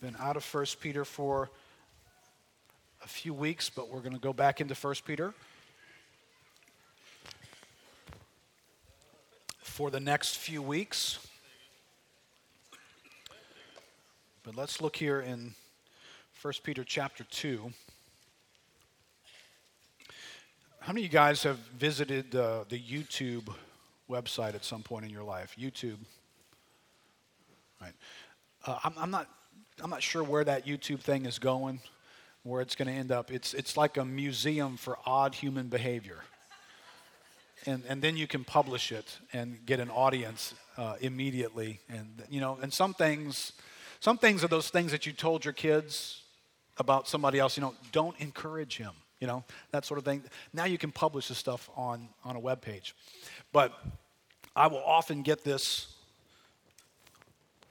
We've been out of 1 Peter for a few weeks, but we're going to go back into 1 Peter for the next few weeks. But let's look here in 1 Peter chapter 2. How many of you guys have visited uh, the YouTube website at some point in your life? YouTube. Right. Uh, I'm, I'm, not, I'm not sure where that YouTube thing is going, where it's going to end up. It's, it's like a museum for odd human behavior. And, and then you can publish it and get an audience uh, immediately. And, you know, and some things, some things are those things that you told your kids about somebody else, you know, don't encourage him, you know, that sort of thing. Now you can publish this stuff on, on a web page. But I will often get this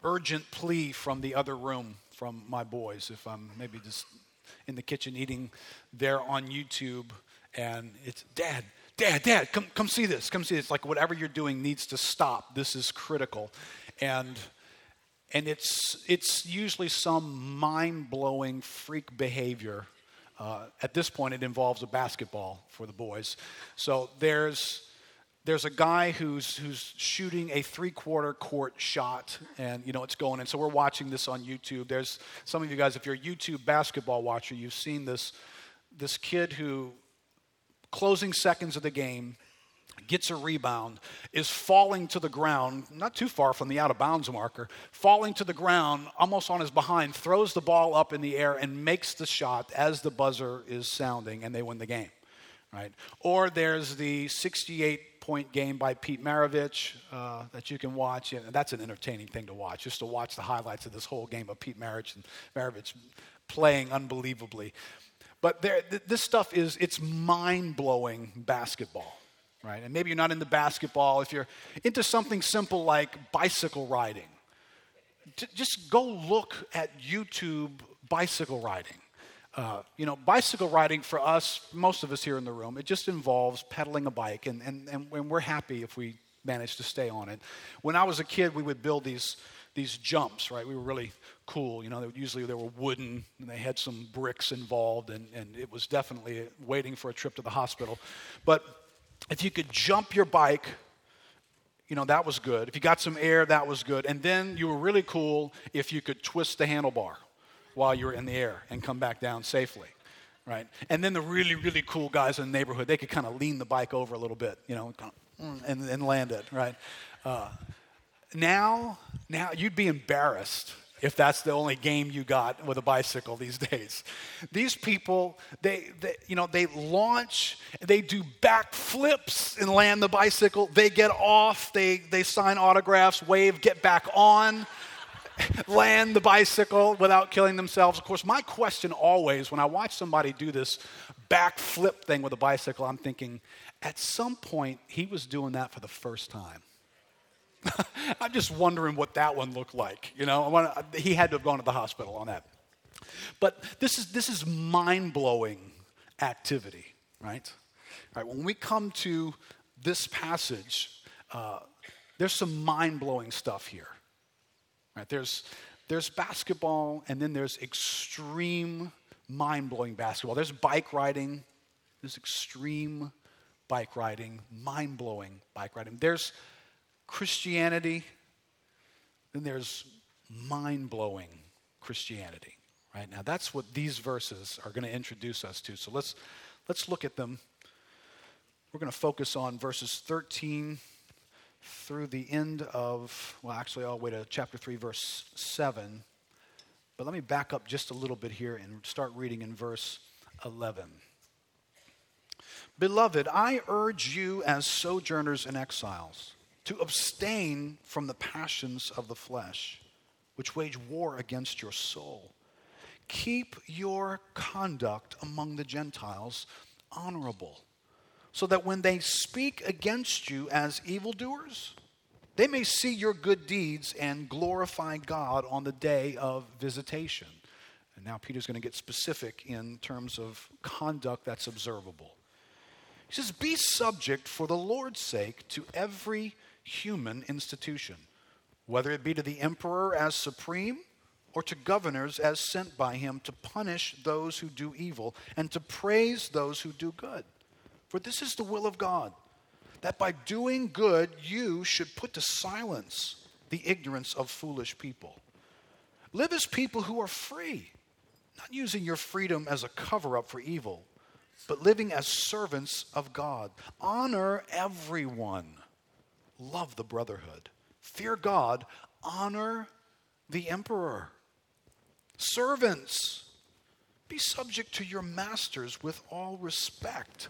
urgent plea from the other room from my boys. If I'm maybe just in the kitchen eating there on YouTube and it's dad dad dad come come see this come see this. Like whatever you're doing needs to stop. This is critical. And and it's it's usually some mind-blowing freak behavior. Uh, at this point it involves a basketball for the boys. So there's there's a guy who's who's shooting a three-quarter court shot, and you know it's going. And so we're watching this on YouTube. There's some of you guys, if you're a YouTube basketball watcher, you've seen this this kid who closing seconds of the game gets a rebound, is falling to the ground, not too far from the out of bounds marker, falling to the ground, almost on his behind, throws the ball up in the air and makes the shot as the buzzer is sounding, and they win the game. Right? Or there's the 68 point game by Pete Maravich uh, that you can watch. And that's an entertaining thing to watch, just to watch the highlights of this whole game of Pete Maravich and Maravich playing unbelievably. But there, th- this stuff is, it's mind-blowing basketball, right? And maybe you're not into basketball. If you're into something simple like bicycle riding, t- just go look at YouTube bicycle riding you know, bicycle riding for us, most of us here in the room, it just involves pedaling a bike, and, and, and we're happy if we manage to stay on it. When I was a kid, we would build these, these jumps, right? We were really cool. You know, usually they were wooden, and they had some bricks involved, and, and it was definitely waiting for a trip to the hospital. But if you could jump your bike, you know, that was good. If you got some air, that was good. And then you were really cool if you could twist the handlebar while you're in the air and come back down safely right? And then the really, really cool guys in the neighborhood, they could kind of lean the bike over a little bit, you know, and, and land it, right? Uh, now, now you'd be embarrassed if that's the only game you got with a bicycle these days. These people, they, they you know, they launch, they do back flips and land the bicycle. They get off, they, they sign autographs, wave, get back on. land the bicycle without killing themselves. Of course, my question always when I watch somebody do this backflip thing with a bicycle, I'm thinking, at some point, he was doing that for the first time. I'm just wondering what that one looked like. You know, he had to have gone to the hospital on that. But this is, this is mind blowing activity, right? All right? When we come to this passage, uh, there's some mind blowing stuff here. Right? There's, there's basketball, and then there's extreme, mind blowing basketball. There's bike riding, there's extreme bike riding, mind blowing bike riding. There's Christianity, then there's mind blowing Christianity. Right now, that's what these verses are going to introduce us to. So let's, let's look at them. We're going to focus on verses 13 through the end of, well, actually, all the way to chapter 3, verse 7. But let me back up just a little bit here and start reading in verse 11. Beloved, I urge you as sojourners and exiles to abstain from the passions of the flesh, which wage war against your soul. Keep your conduct among the Gentiles honorable so that when they speak against you as evildoers, they may see your good deeds and glorify God on the day of visitation. And now Peter's going to get specific in terms of conduct that's observable. He says, Be subject for the Lord's sake to every human institution, whether it be to the emperor as supreme or to governors as sent by him to punish those who do evil and to praise those who do good. For this is the will of God, that by doing good you should put to silence the ignorance of foolish people. Live as people who are free, not using your freedom as a cover up for evil, but living as servants of God. Honor everyone, love the brotherhood, fear God, honor the emperor. Servants, be subject to your masters with all respect,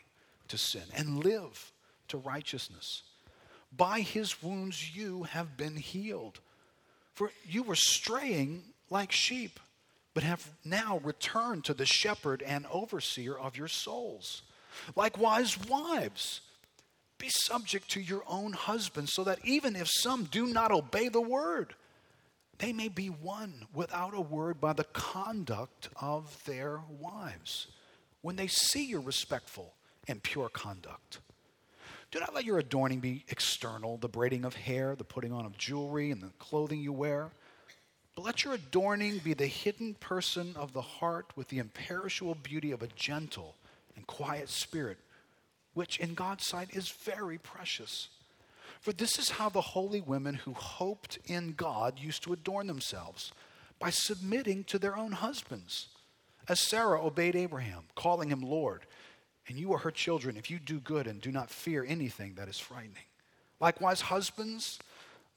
to sin and live to righteousness. By his wounds you have been healed. For you were straying like sheep, but have now returned to the shepherd and overseer of your souls. Likewise, wives, be subject to your own husbands, so that even if some do not obey the word, they may be won without a word by the conduct of their wives when they see your respectful and pure conduct. Do not let your adorning be external, the braiding of hair, the putting on of jewelry, and the clothing you wear. But let your adorning be the hidden person of the heart with the imperishable beauty of a gentle and quiet spirit, which in God's sight is very precious. For this is how the holy women who hoped in God used to adorn themselves by submitting to their own husbands, as Sarah obeyed Abraham, calling him Lord. And you are her children if you do good and do not fear anything that is frightening. Likewise, husbands,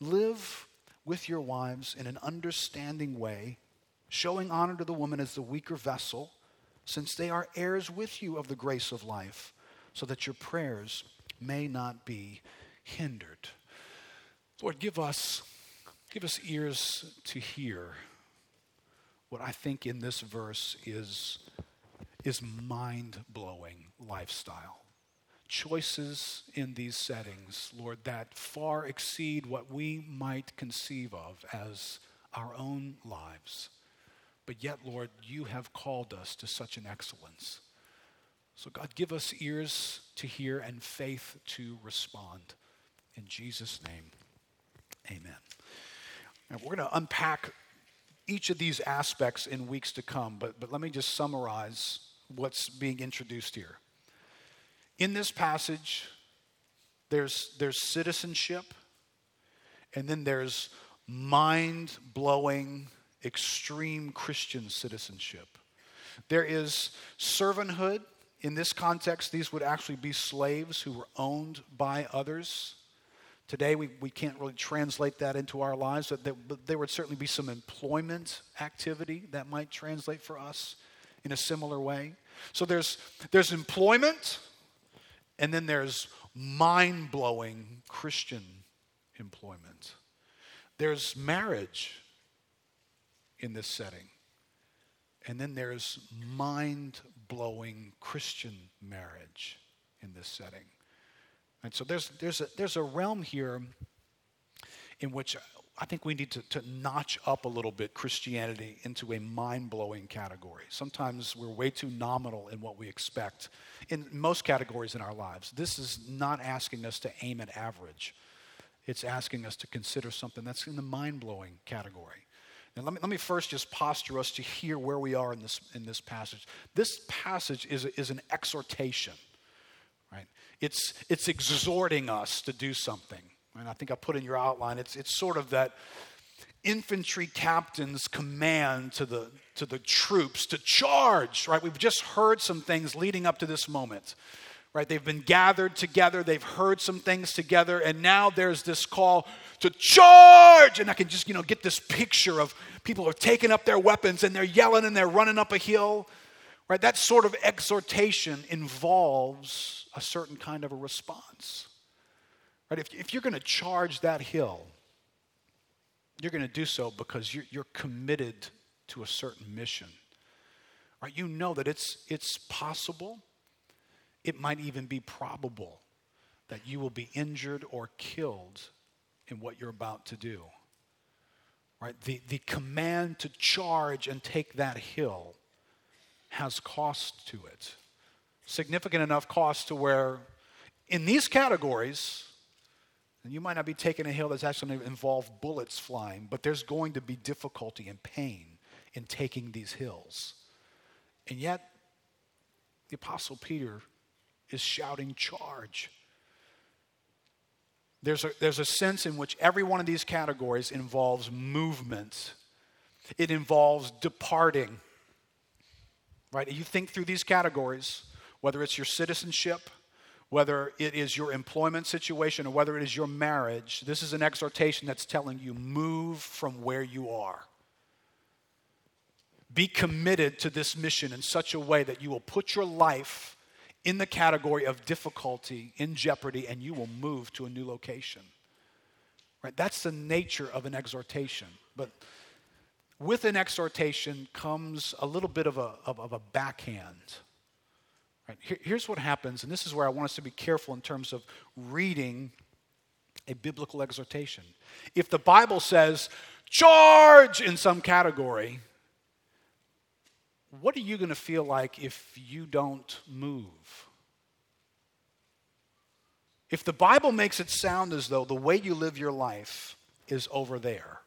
live with your wives in an understanding way, showing honor to the woman as the weaker vessel, since they are heirs with you of the grace of life, so that your prayers may not be hindered. Lord, give us, give us ears to hear what I think in this verse is, is mind blowing lifestyle. Choices in these settings, Lord, that far exceed what we might conceive of as our own lives. But yet, Lord, you have called us to such an excellence. So, God, give us ears to hear and faith to respond. In Jesus' name, amen. Now, we're going to unpack each of these aspects in weeks to come, but, but let me just summarize what's being introduced here. In this passage, there's, there's citizenship, and then there's mind blowing, extreme Christian citizenship. There is servanthood. In this context, these would actually be slaves who were owned by others. Today, we, we can't really translate that into our lives, but there, but there would certainly be some employment activity that might translate for us in a similar way. So there's, there's employment, and then there's mind blowing Christian employment. There's marriage in this setting, and then there's mind blowing Christian marriage in this setting. And so there's, there's, a, there's a realm here in which I think we need to, to notch up a little bit Christianity into a mind blowing category. Sometimes we're way too nominal in what we expect in most categories in our lives. This is not asking us to aim at average, it's asking us to consider something that's in the mind blowing category. Now, let me, let me first just posture us to hear where we are in this, in this passage. This passage is, is an exhortation. Right? It's, it's exhorting us to do something. And I think I put in your outline, it's, it's sort of that infantry captain's command to the, to the troops to charge, right? We've just heard some things leading up to this moment, right? They've been gathered together, they've heard some things together, and now there's this call to charge. And I can just, you know, get this picture of people are taking up their weapons and they're yelling and they're running up a hill, right? That sort of exhortation involves a certain kind of a response, right? If, if you're going to charge that hill, you're going to do so because you're, you're committed to a certain mission. Right? You know that it's, it's possible, it might even be probable that you will be injured or killed in what you're about to do. Right? The, the command to charge and take that hill has cost to it. Significant enough cost to where, in these categories, and you might not be taking a hill that's actually going to involve bullets flying, but there's going to be difficulty and pain in taking these hills. And yet, the Apostle Peter is shouting, Charge. There's a, there's a sense in which every one of these categories involves movement, it involves departing. Right? You think through these categories, whether it's your citizenship, whether it is your employment situation or whether it is your marriage, this is an exhortation that's telling you move from where you are. Be committed to this mission in such a way that you will put your life in the category of difficulty, in jeopardy, and you will move to a new location. Right? That's the nature of an exhortation. But with an exhortation comes a little bit of a, of, of a backhand. Right, here, here's what happens, and this is where I want us to be careful in terms of reading a biblical exhortation. If the Bible says, charge in some category, what are you going to feel like if you don't move? If the Bible makes it sound as though the way you live your life is over there,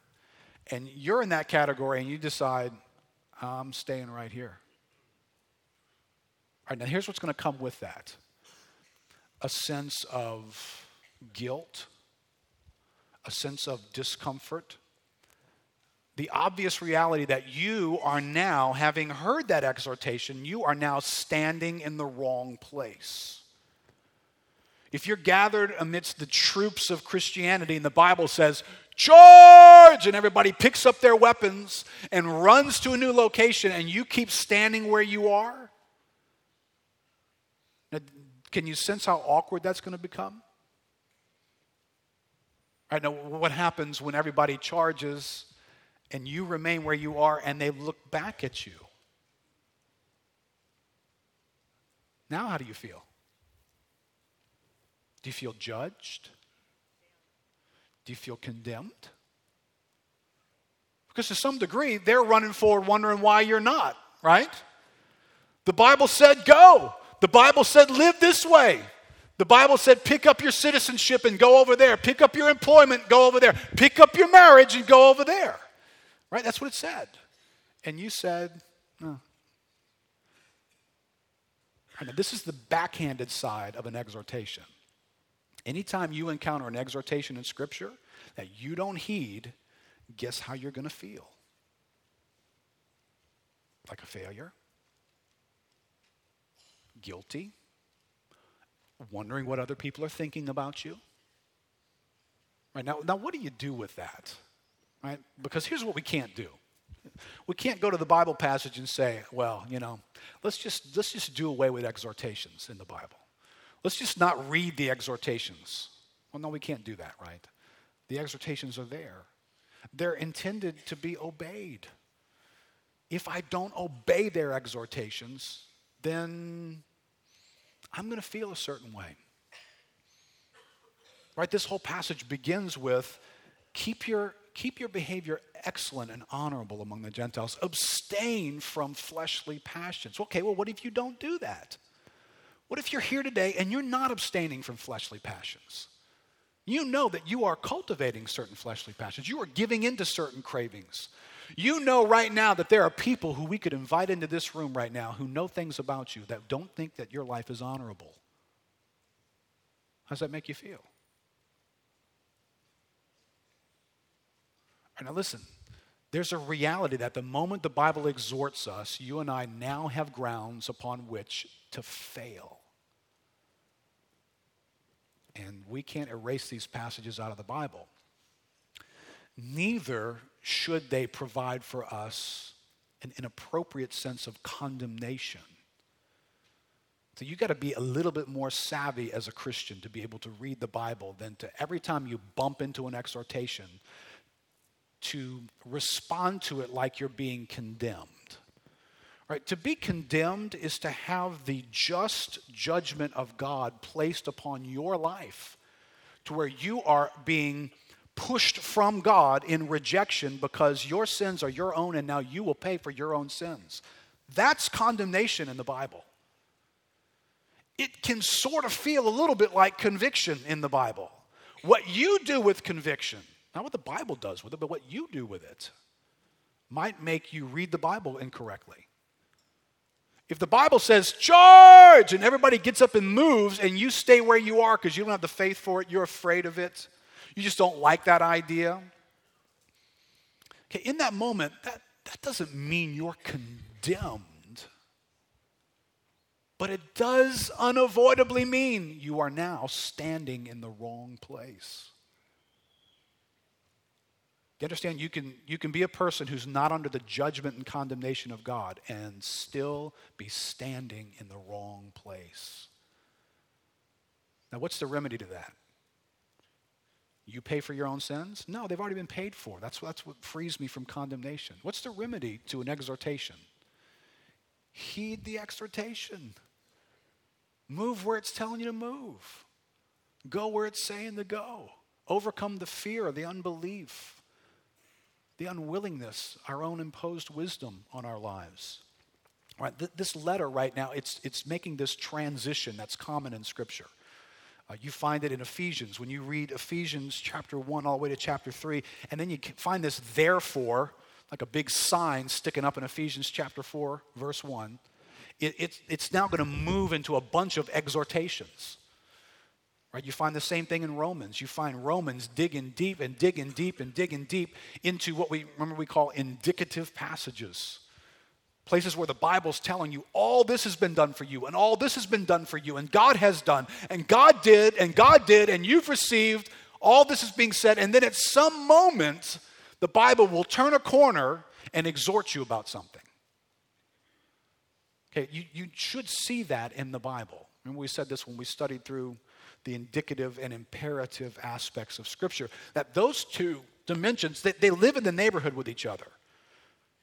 and you're in that category and you decide, I'm staying right here. All right, now here's what's going to come with that a sense of guilt, a sense of discomfort, the obvious reality that you are now, having heard that exhortation, you are now standing in the wrong place. If you're gathered amidst the troops of Christianity and the Bible says, charge, and everybody picks up their weapons and runs to a new location, and you keep standing where you are, can you sense how awkward that's going to become? I know what happens when everybody charges and you remain where you are and they look back at you. Now, how do you feel? Do you feel judged? Do you feel condemned? Because to some degree, they're running forward wondering why you're not, right? The Bible said go. The Bible said, live this way. The Bible said, pick up your citizenship and go over there. Pick up your employment, go over there. Pick up your marriage and go over there. Right? That's what it said. And you said, no. Now, this is the backhanded side of an exhortation. Anytime you encounter an exhortation in Scripture that you don't heed, guess how you're going to feel? Like a failure? Guilty, wondering what other people are thinking about you. Right now, now what do you do with that? Right? Because here's what we can't do. We can't go to the Bible passage and say, well, you know, let's just let's just do away with exhortations in the Bible. Let's just not read the exhortations. Well, no, we can't do that, right? The exhortations are there. They're intended to be obeyed. If I don't obey their exhortations, then I'm going to feel a certain way. Right? This whole passage begins with keep your, keep your behavior excellent and honorable among the Gentiles. Abstain from fleshly passions. Okay, well, what if you don't do that? What if you're here today and you're not abstaining from fleshly passions? You know that you are cultivating certain fleshly passions. You are giving into certain cravings. You know right now that there are people who we could invite into this room right now who know things about you that don't think that your life is honorable. How does that make you feel? now listen, there's a reality that the moment the Bible exhorts us, you and I now have grounds upon which to fail. And we can't erase these passages out of the Bible. Neither should they provide for us an inappropriate sense of condemnation. So you got to be a little bit more savvy as a Christian to be able to read the Bible than to every time you bump into an exhortation to respond to it like you're being condemned. Right? To be condemned is to have the just judgment of God placed upon your life to where you are being pushed from God in rejection because your sins are your own and now you will pay for your own sins. That's condemnation in the Bible. It can sort of feel a little bit like conviction in the Bible. What you do with conviction not what the Bible does with it, but what you do with it might make you read the Bible incorrectly. If the Bible says, charge, and everybody gets up and moves, and you stay where you are because you don't have the faith for it, you're afraid of it, you just don't like that idea. Okay, in that moment, that, that doesn't mean you're condemned. But it does unavoidably mean you are now standing in the wrong place. You understand? You can, you can be a person who's not under the judgment and condemnation of God and still be standing in the wrong place. Now, what's the remedy to that? You pay for your own sins? No, they've already been paid for. That's, that's what frees me from condemnation. What's the remedy to an exhortation? Heed the exhortation. Move where it's telling you to move. Go where it's saying to go. Overcome the fear, the unbelief the unwillingness, our own imposed wisdom on our lives. Right, th- this letter right now, it's, it's making this transition that's common in Scripture. Uh, you find it in Ephesians when you read Ephesians chapter 1 all the way to chapter 3, and then you find this therefore, like a big sign sticking up in Ephesians chapter 4, verse 1. It, it, it's now going to move into a bunch of exhortations. Right? You find the same thing in Romans. You find Romans digging deep and digging deep and digging deep into what we remember we call indicative passages. Places where the Bible's telling you all this has been done for you and all this has been done for you and God has done and God did and God did and you've received. All this is being said. And then at some moment, the Bible will turn a corner and exhort you about something. Okay, you, you should see that in the Bible. Remember, we said this when we studied through the indicative and imperative aspects of Scripture. That those two dimensions, they, they live in the neighborhood with each other.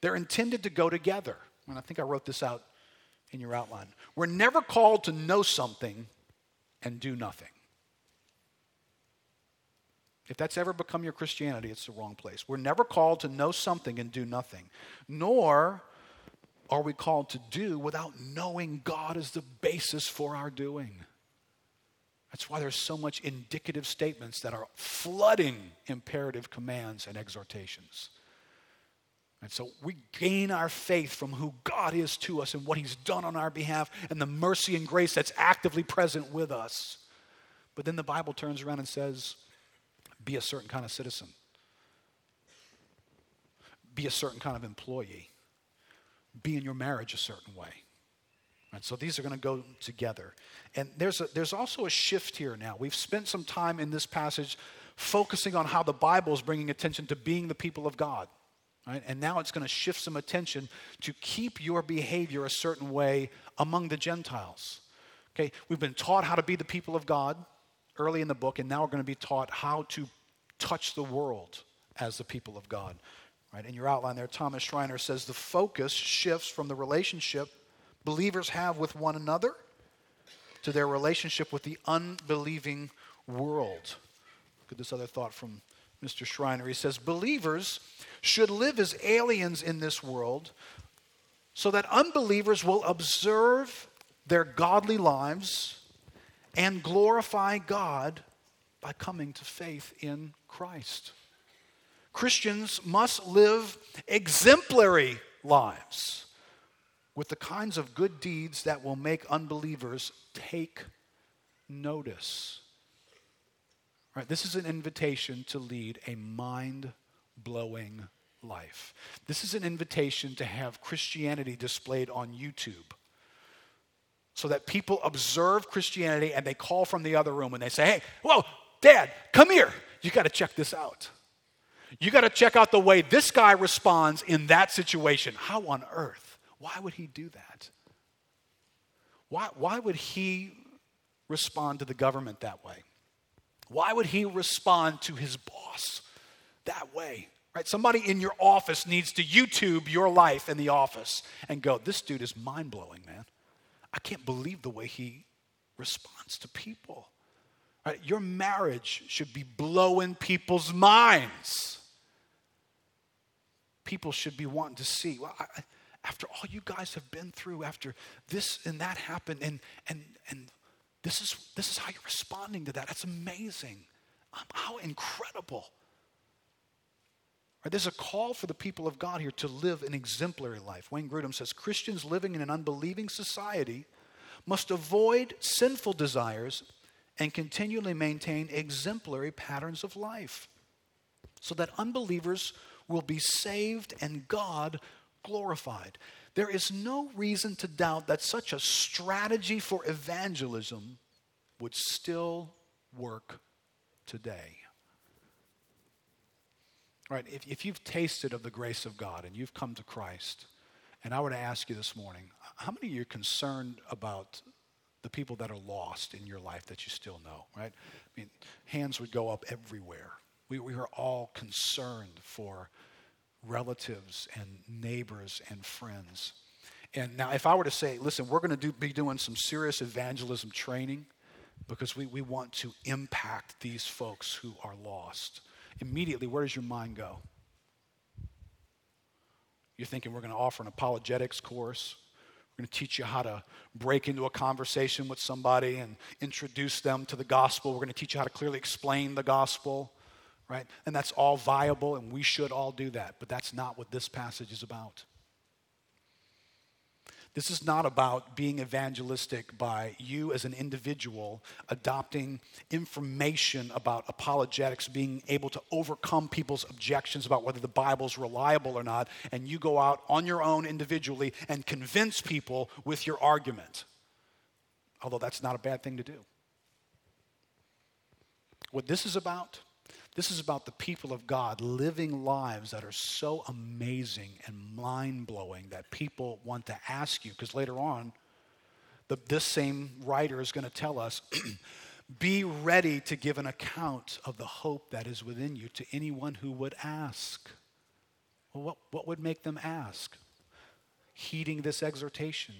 They're intended to go together. And I think I wrote this out in your outline. We're never called to know something and do nothing. If that's ever become your Christianity, it's the wrong place. We're never called to know something and do nothing, nor are we called to do without knowing God as the basis for our doing. That's why there's so much indicative statements that are flooding imperative commands and exhortations. And so we gain our faith from who God is to us and what He's done on our behalf and the mercy and grace that's actively present with us. But then the Bible turns around and says, be a certain kind of citizen, be a certain kind of employee, be in your marriage a certain way. And so these are going to go together. And there's, a, there's also a shift here now. We've spent some time in this passage focusing on how the Bible is bringing attention to being the people of God. Right? And now it's going to shift some attention to keep your behavior a certain way among the Gentiles. Okay, we've been taught how to be the people of God early in the book, and now we're going to be taught how to touch the world as the people of God. Right? In your outline there, Thomas Schreiner says the focus shifts from the relationship believers have with one another to their relationship with the unbelieving world. Look at this other thought from Mr. Schreiner. He says, Believers should live as aliens in this world so that unbelievers will observe their godly lives and glorify God by coming to faith in Christ. Christians must live exemplary lives with the kinds of good deeds that will make unbelievers take notice. Right, this is an invitation to lead a mind blowing life. This is an invitation to have Christianity displayed on YouTube so that people observe Christianity and they call from the other room and they say, hey, whoa, dad, come here. You got to check this out. You got to check out the way this guy responds in that situation. How on earth? Why would he do that? Why, why would he respond to the government that way? Why would he respond to his boss that way? Right? Somebody in your office needs to YouTube your life in the office and go, this dude is mind blowing, man. I can't believe the way he responds to people. Right? Your marriage should be blowing people's minds. People should be wanting to see. Well, I, after all you guys have been through, after this and that happened, and and and this is this is how you're responding to that. That's amazing. Um, how incredible. Right, there's a call for the people of God here to live an exemplary life. Wayne Grudem says Christians living in an unbelieving society must avoid sinful desires and continually maintain exemplary patterns of life so that unbelievers will be saved and God glorified. There is no reason to doubt that such a strategy for evangelism would still work today. All right, if, if you've tasted of the grace of God and you've come to Christ, and I were to ask you this morning, how many of you are concerned about the people that are lost in your life that you still know, right? I mean, hands would go up everywhere. We, we are all concerned for relatives and neighbors and friends. And now, if I were to say, listen, we're going to do, be doing some serious evangelism training because we, we want to impact these folks who are lost immediately, where does your mind go? You're thinking we're going to offer an apologetics course. We're going to teach you how to break into a conversation with somebody and introduce them to the gospel. We're going to teach you how to clearly explain the gospel, right? And that's all viable, and we should all do that. But that's not what this passage is about. This is not about being evangelistic by you as an individual adopting information about apologetics, being able to overcome people's objections about whether the Bible's reliable or not, and you go out on your own individually and convince people with your argument. Although that's not a bad thing to do. What this is about this is about the people of God living lives that are so amazing and mind blowing that people want to ask you. Because later on, the, this same writer is going to tell us be ready to give an account of the hope that is within you to anyone who would ask. Well, what, what would make them ask? Heeding this exhortation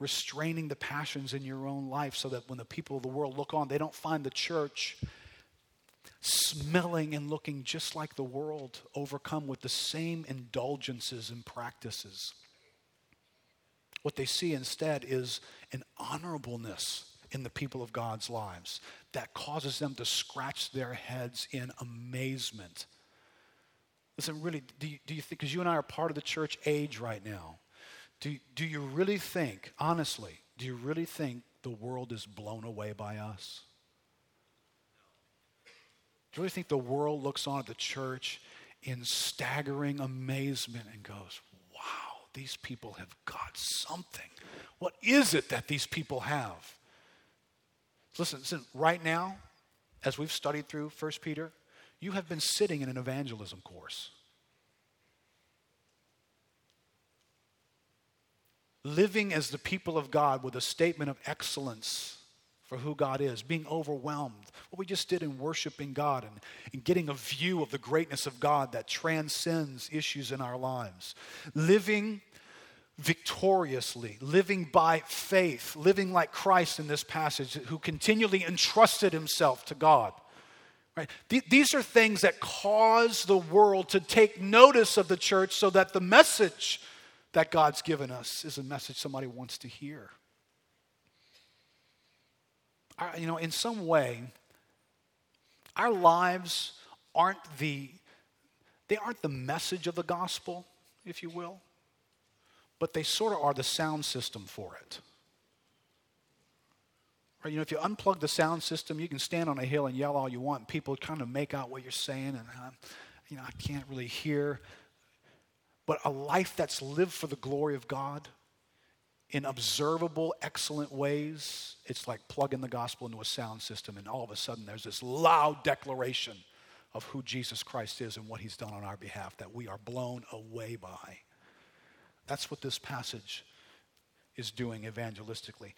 restraining the passions in your own life so that when the people of the world look on, they don't find the church smelling and looking just like the world, overcome with the same indulgences and practices. What they see instead is an honorableness in the people of God's lives that causes them to scratch their heads in amazement. Listen, really, do you, do you think, because you and I are part of the church age right now, do, do you really think, honestly, do you really think the world is blown away by us? Do you really think the world looks on at the church in staggering amazement and goes, wow, these people have got something? What is it that these people have? Listen, listen, right now, as we've studied through 1 Peter, you have been sitting in an evangelism course. Living as the people of God with a statement of excellence for who God is, being overwhelmed. What we just did in worshiping God and, and getting a view of the greatness of God that transcends issues in our lives. Living victoriously, living by faith, living like Christ in this passage, who continually entrusted himself to God. Right? These are things that cause the world to take notice of the church so that the message that God's given us is a message somebody wants to hear you know, in some way, our lives aren't the they aren't the message of the gospel, if you will, but they sort of are the sound system for it. Right? You know, if you unplug the sound system, you can stand on a hill and yell all you want, people kind of make out what you're saying, and uh, you know, I can't really hear. But a life that's lived for the glory of God in observable, excellent ways, it's like plugging the gospel into a sound system, and all of a sudden there's this loud declaration of who Jesus Christ is and what he's done on our behalf that we are blown away by. That's what this passage is doing evangelistically.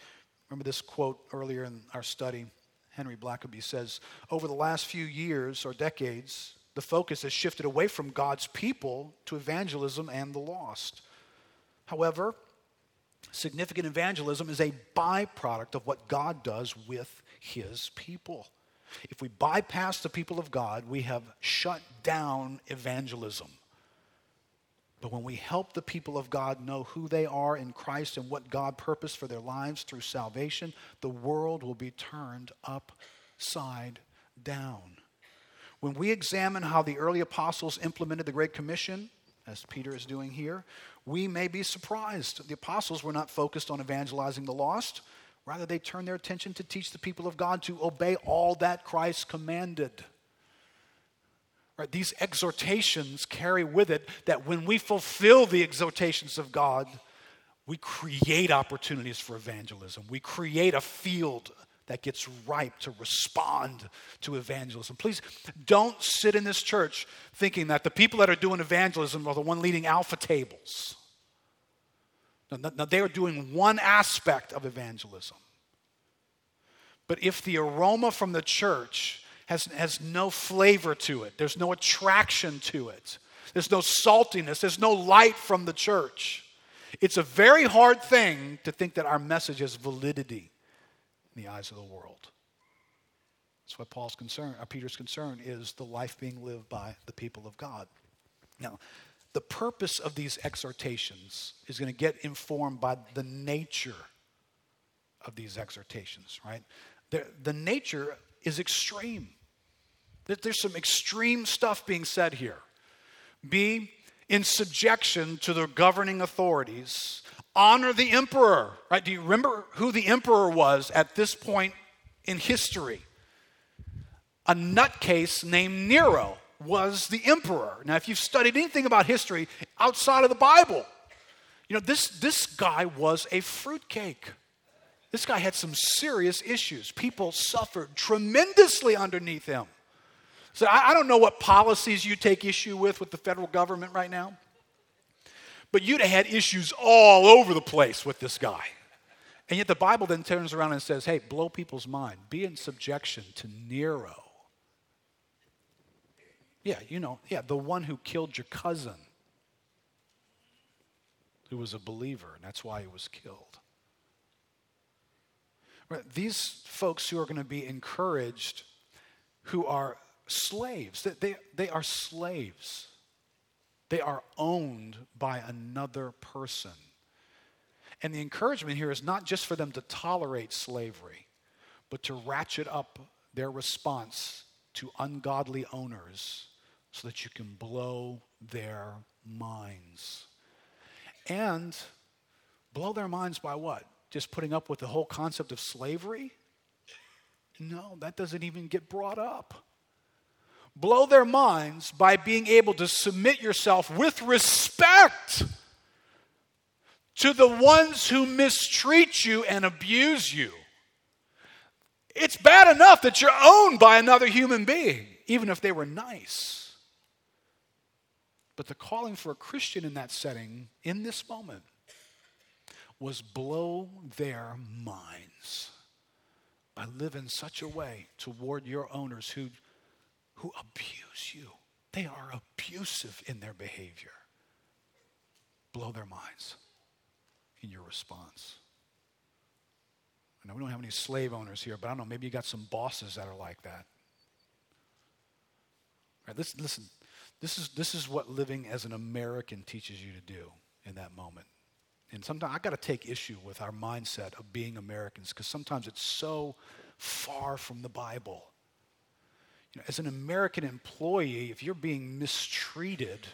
Remember this quote earlier in our study? Henry Blackaby says, Over the last few years or decades, the focus has shifted away from God's people to evangelism and the lost. However, significant evangelism is a byproduct of what God does with his people. If we bypass the people of God, we have shut down evangelism. But when we help the people of God know who they are in Christ and what God purposed for their lives through salvation, the world will be turned upside down. When we examine how the early apostles implemented the Great Commission, as Peter is doing here, we may be surprised. The apostles were not focused on evangelizing the lost. Rather, they turned their attention to teach the people of God to obey all that Christ commanded. Right? These exhortations carry with it that when we fulfill the exhortations of God, we create opportunities for evangelism. We create a field that gets ripe to respond to evangelism. Please don't sit in this church thinking that the people that are doing evangelism are the one leading alpha tables. Now, they are doing one aspect of evangelism. But if the aroma from the church has, has no flavor to it, there's no attraction to it, there's no saltiness, there's no light from the church, it's a very hard thing to think that our message has validity in the eyes of the world. That's what Paul's concern, or uh, Peter's concern is the life being lived by the people of God. Now, the purpose of these exhortations is going to get informed by the nature of these exhortations, right? The, the nature is extreme. There's some extreme stuff being said here. Be in subjection to the governing authorities honor the emperor, right? Do you remember who the emperor was at this point in history? A nutcase named Nero was the emperor. Now, if you've studied anything about history outside of the Bible, you know, this, this guy was a fruitcake. This guy had some serious issues. People suffered tremendously underneath him. So I, I don't know what policies you take issue with with the federal government right now. But you'd have had issues all over the place with this guy. And yet the Bible then turns around and says, hey, blow people's mind. Be in subjection to Nero. Yeah, you know, yeah, the one who killed your cousin, who was a believer, and that's why he was killed. Right, these folks who are going to be encouraged, who are slaves, they, they, they are slaves. They are owned by another person. And the encouragement here is not just for them to tolerate slavery, but to ratchet up their response to ungodly owners so that you can blow their minds. And blow their minds by what? Just putting up with the whole concept of slavery? No, that doesn't even get brought up blow their minds by being able to submit yourself with respect to the ones who mistreat you and abuse you. It's bad enough that you're owned by another human being, even if they were nice. But the calling for a Christian in that setting, in this moment, was blow their minds by living such a way toward your owners who who abuse you. They are abusive in their behavior. Blow their minds in your response. I know we don't have any slave owners here, but I don't know, maybe you got some bosses that are like that. Right, listen, listen. This is, this is what living as an American teaches you to do in that moment. And sometimes I got to take issue with our mindset of being Americans because sometimes it's so far from the Bible as an American employee, if you're being mistreated,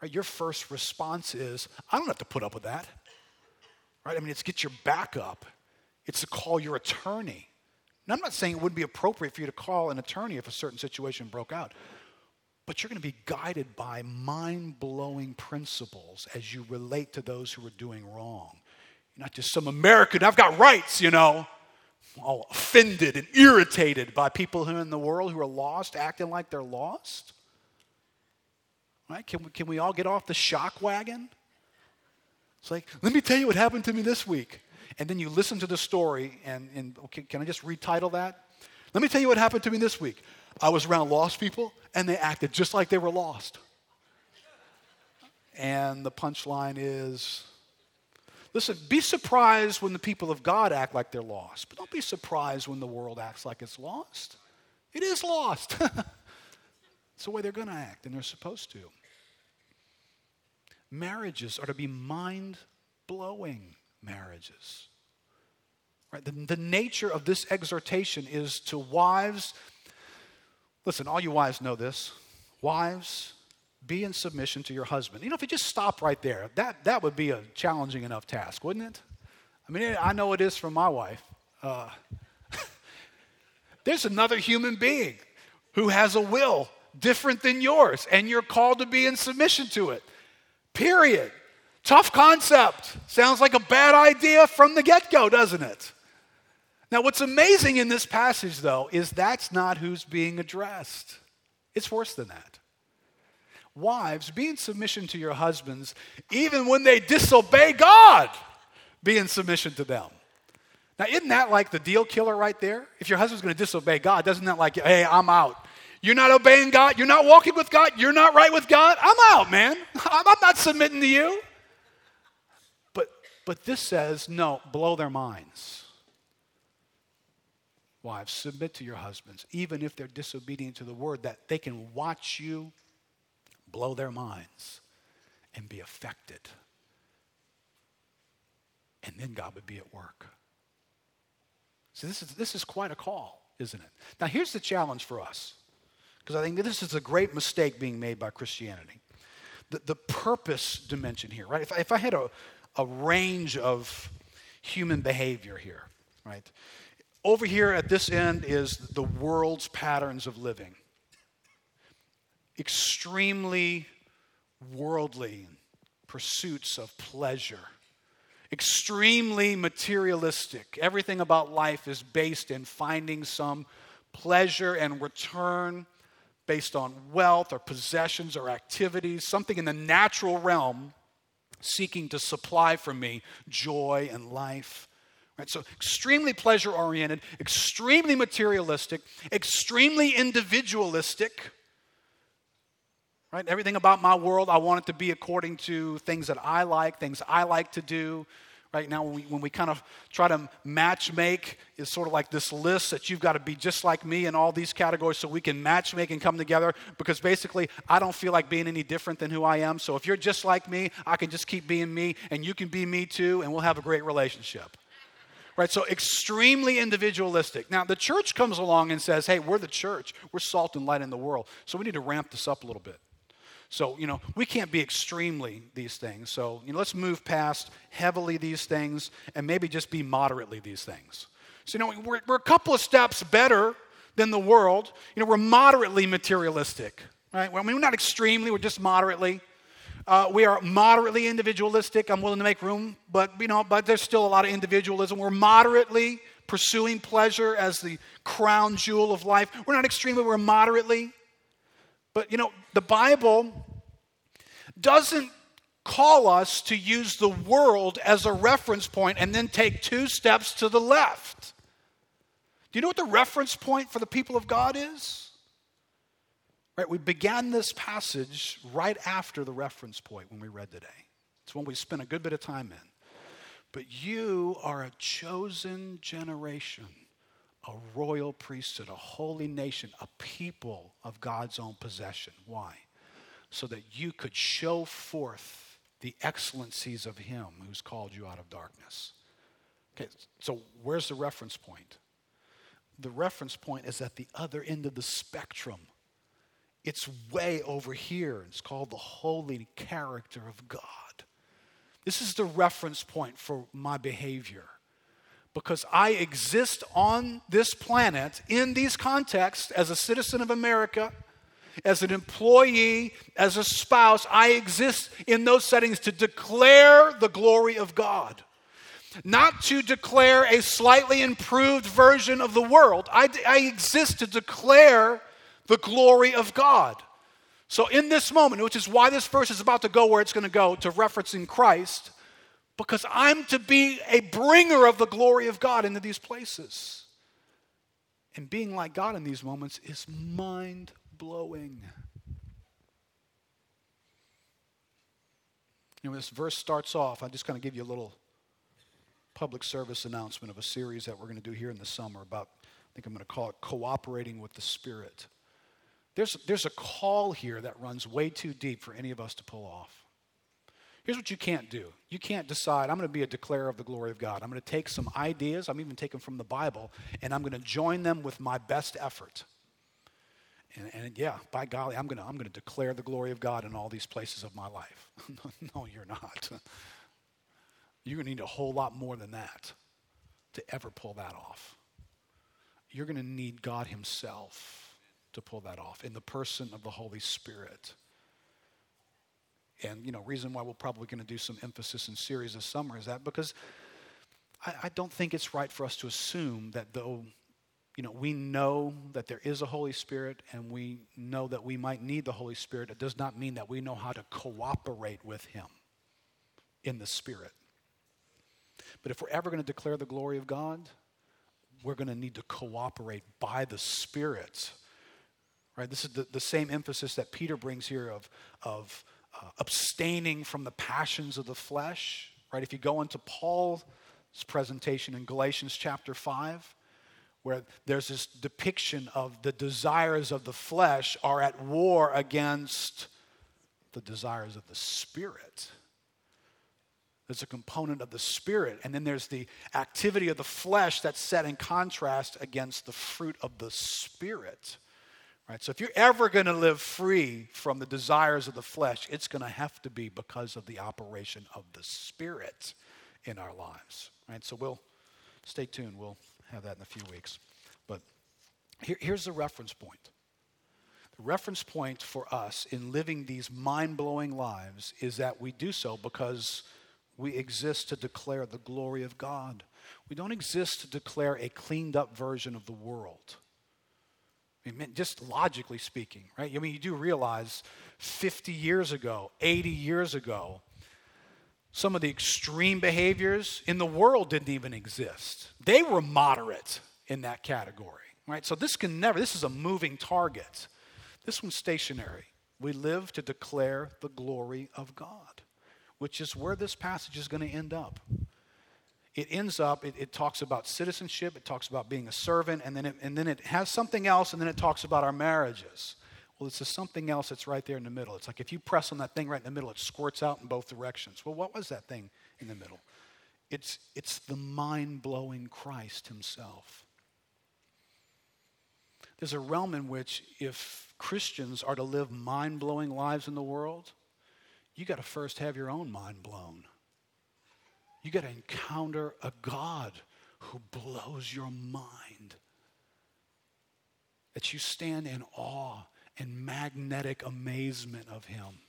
right, your first response is, I don't have to put up with that. Right? I mean, it's get your back up. It's to call your attorney. Now, I'm not saying it wouldn't be appropriate for you to call an attorney if a certain situation broke out, but you're going to be guided by mind blowing principles as you relate to those who are doing wrong. You're not just some American, I've got rights, you know, all offended and irritated by people who in the world who are lost, acting like they're lost. Right? Can we, can we all get off the shock wagon? It's like, let me tell you what happened to me this week. And then you listen to the story, and, and okay, can I just retitle that? Let me tell you what happened to me this week. I was around lost people, and they acted just like they were lost. And the punchline is listen, be surprised when the people of God act like they're lost, but don't be surprised when the world acts like it's lost. It is lost. it's the way they're going to act, and they're supposed to. Marriages are to be mind blowing marriages. Right? The, the nature of this exhortation is to wives. Listen, all you wives know this. Wives, be in submission to your husband. You know, if you just stop right there, that, that would be a challenging enough task, wouldn't it? I mean, I know it is for my wife. Uh, there's another human being who has a will different than yours, and you're called to be in submission to it. Period. Tough concept. Sounds like a bad idea from the get go, doesn't it? Now, what's amazing in this passage, though, is that's not who's being addressed. It's worse than that. Wives, be in submission to your husbands, even when they disobey God, be in submission to them. Now, isn't that like the deal killer right there? If your husband's going to disobey God, doesn't that like, hey, I'm out? You're not obeying God. You're not walking with God. You're not right with God. I'm out, man. I'm not submitting to you. But, but this says, no, blow their minds. Wives, submit to your husbands, even if they're disobedient to the word, that they can watch you blow their minds and be affected. And then God would be at work. So this is, this is quite a call, isn't it? Now, here's the challenge for us because I think this is a great mistake being made by Christianity. The, the purpose dimension here, right? If, if I had a, a range of human behavior here, right? Over here at this end is the world's patterns of living. Extremely worldly pursuits of pleasure, extremely materialistic. Everything about life is based in finding some pleasure and return based on wealth or possessions or activities, something in the natural realm seeking to supply for me joy and life. Right? So, extremely pleasure oriented, extremely materialistic, extremely individualistic. Right? Everything about my world, I want it to be according to things that I like, things I like to do, Right now, when we, when we kind of try to match make, is sort of like this list that you've got to be just like me in all these categories so we can match make and come together because basically I don't feel like being any different than who I am. So if you're just like me, I can just keep being me and you can be me too and we'll have a great relationship. Right? So extremely individualistic. Now, the church comes along and says, hey, we're the church, we're salt and light in the world. So we need to ramp this up a little bit. So, you know, we can't be extremely these things. So, you know, let's move past heavily these things and maybe just be moderately these things. So, you know, we're, we're a couple of steps better than the world. You know, we're moderately materialistic, right? Well, I mean, we're not extremely, we're just moderately. Uh, we are moderately individualistic. I'm willing to make room, but, you know, but there's still a lot of individualism. We're moderately pursuing pleasure as the crown jewel of life. We're not extremely, we're moderately. But you know, the Bible doesn't call us to use the world as a reference point and then take two steps to the left. Do you know what the reference point for the people of God is? Right, we began this passage right after the reference point when we read today. It's one we spent a good bit of time in. But you are a chosen generation a royal priesthood, a holy nation, a people of God's own possession. Why? So that you could show forth the excellencies of Him who's called you out of darkness. Okay, so where's the reference point? The reference point is at the other end of the spectrum. It's way over here. It's called the holy character of God. This is the reference point for my behavior because I exist on this planet in these contexts as a citizen of America, as an employee, as a spouse. I exist in those settings to declare the glory of God. Not to declare a slightly improved version of the world. I, I exist to declare the glory of God. So, in this moment, which is why this verse is about to go where it's going to go, to referencing Christ, because I'm to be a bringer of the glory of God into these places. And being like God in these moments is mind blowing. You know, this verse starts off, I'm just going to give you a little public service announcement of a series that we're going to do here in the summer about, I think I'm going to call it Cooperating with the Spirit. There's, there's a call here that runs way too deep for any of us to pull off. Here's what you can't do. You can't decide, I'm going to be a declarer of the glory of God. I'm going to take some ideas, I'm even taking from the Bible, and I'm going to join them with my best effort. And, and yeah, by golly, I'm going, to, I'm going to declare the glory of God in all these places of my life. no, you're not. You're going to need a whole lot more than that to ever pull that off. You're going to need God Himself to pull that off in the person of the Holy Spirit. And, you know, reason why we're probably going to do some emphasis in series this summer is that because I, I don't think it's right for us to assume that though, you know, we know that there is a Holy Spirit and we know that we might need the Holy Spirit, it does not mean that we know how to cooperate with Him in the Spirit. But if we're ever going to declare the glory of God, we're going to need to cooperate by the Spirit. Right? This is the, the same emphasis that Peter brings here of, of uh, abstaining from the passions of the flesh, right? If you go into Paul's presentation in Galatians chapter 5, where there's this depiction of the desires of the flesh are at war against the desires of the spirit. There's a component of the spirit, and then there's the activity of the flesh that's set in contrast against the fruit of the spirit. Right? So if you're ever going to live free from the desires of the flesh, it's going to have to be because of the operation of the Spirit in our lives. Right? So we'll stay tuned. We'll have that in a few weeks. But here, here's the reference point. The reference point for us in living these mind blowing lives is that we do so because we exist to declare the glory of God. We don't exist to declare a cleaned up version of the world. I mean, just logically speaking, right? I mean, you do realize 50 years ago, 80 years ago, some of the extreme behaviors in the world didn't even exist. They were moderate in that category, right? So this can never, this is a moving target. This one's stationary. We live to declare the glory of God, which is where this passage is going to end up it ends up, it, it, talks about citizenship, it talks about being a servant, and then, it, and then it has something else, and then it talks about our marriages. Well, it's just something else that's right there in the middle. It's like if you press on that thing right in the middle, it squirts out in both directions. Well, what was that thing in the middle? It's, it's the mind blowing Christ Himself. There's a realm in which, if Christians are to live mind blowing lives in the world, you got to first have your own mind blown. You got to encounter a God who blows your mind. That you stand in awe and magnetic amazement of Him.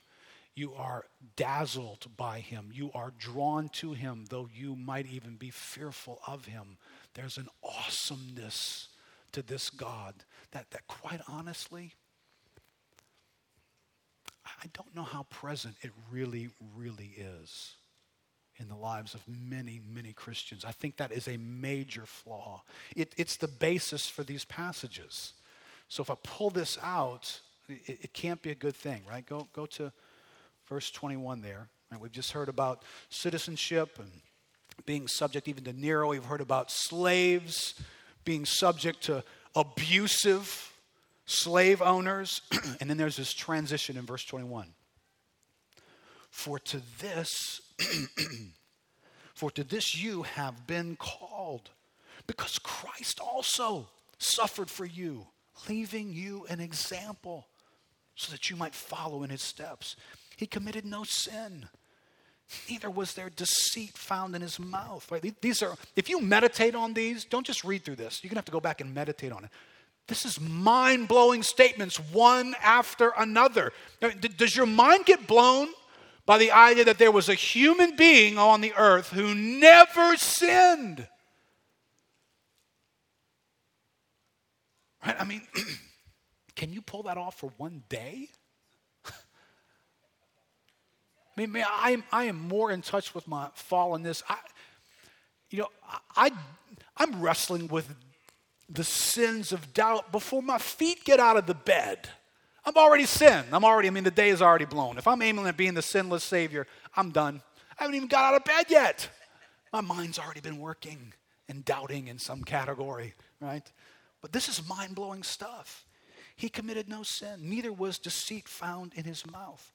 You are dazzled by Him. You are drawn to Him, though you might even be fearful of Him. There's an awesomeness to this God that, that quite honestly, I don't know how present it really, really is in the lives of many, many Christians. I think that is a major flaw. It, it's the basis for these passages. So if I pull this out, it, it, can't be a good thing, right? Go, go to verse 21 there. Right? We've just heard about citizenship and being subject even to Nero. We've heard about slaves being subject to abusive slave owners. and then there's this transition in verse 21. For to this For to this you have been called, because Christ also suffered for you, leaving you an example so that you might follow in his steps. He committed no sin. neither was there deceit found in his mouth. Right? These are, if you meditate on these, don't just read through this. You're going to have to go back and meditate on it. This is mind blowing statements, one after another. Does your mind get blown by the idea that there was a human being on the earth who never sinned? Right? I mean, can you pull that off for one day? I mean, man, I am, I am more in touch with my fallenness. I, you know, I, I'm wrestling with the sins of doubt before my feet get out of the bed. I'm already sinned. I'm already, I mean, the day is already blown. If I'm aiming at being the sinless Savior, I'm done. I haven't even got out of bed yet. My mind's already been working and doubting in some category, right? But this is mind blowing stuff. He committed no sin, neither was deceit found in his mouth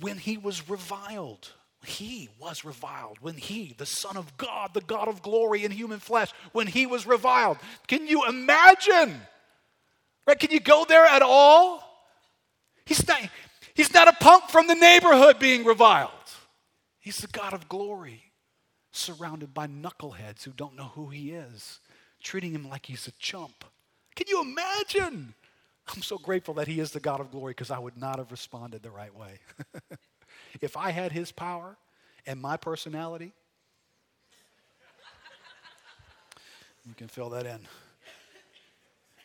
when he was reviled. He was reviled when he, the Son of God, the God of glory in human flesh, when he was reviled. Can you imagine? Right? Can you go there at all? He's not, he's not a punk from the neighborhood being reviled. He's the God of glory, surrounded by knuckleheads who don't know who he is, treating him like he's a chump. Can you imagine? I'm so grateful that He is the God of glory because I would not have responded the right way. if I had His power and my personality, you can fill that in.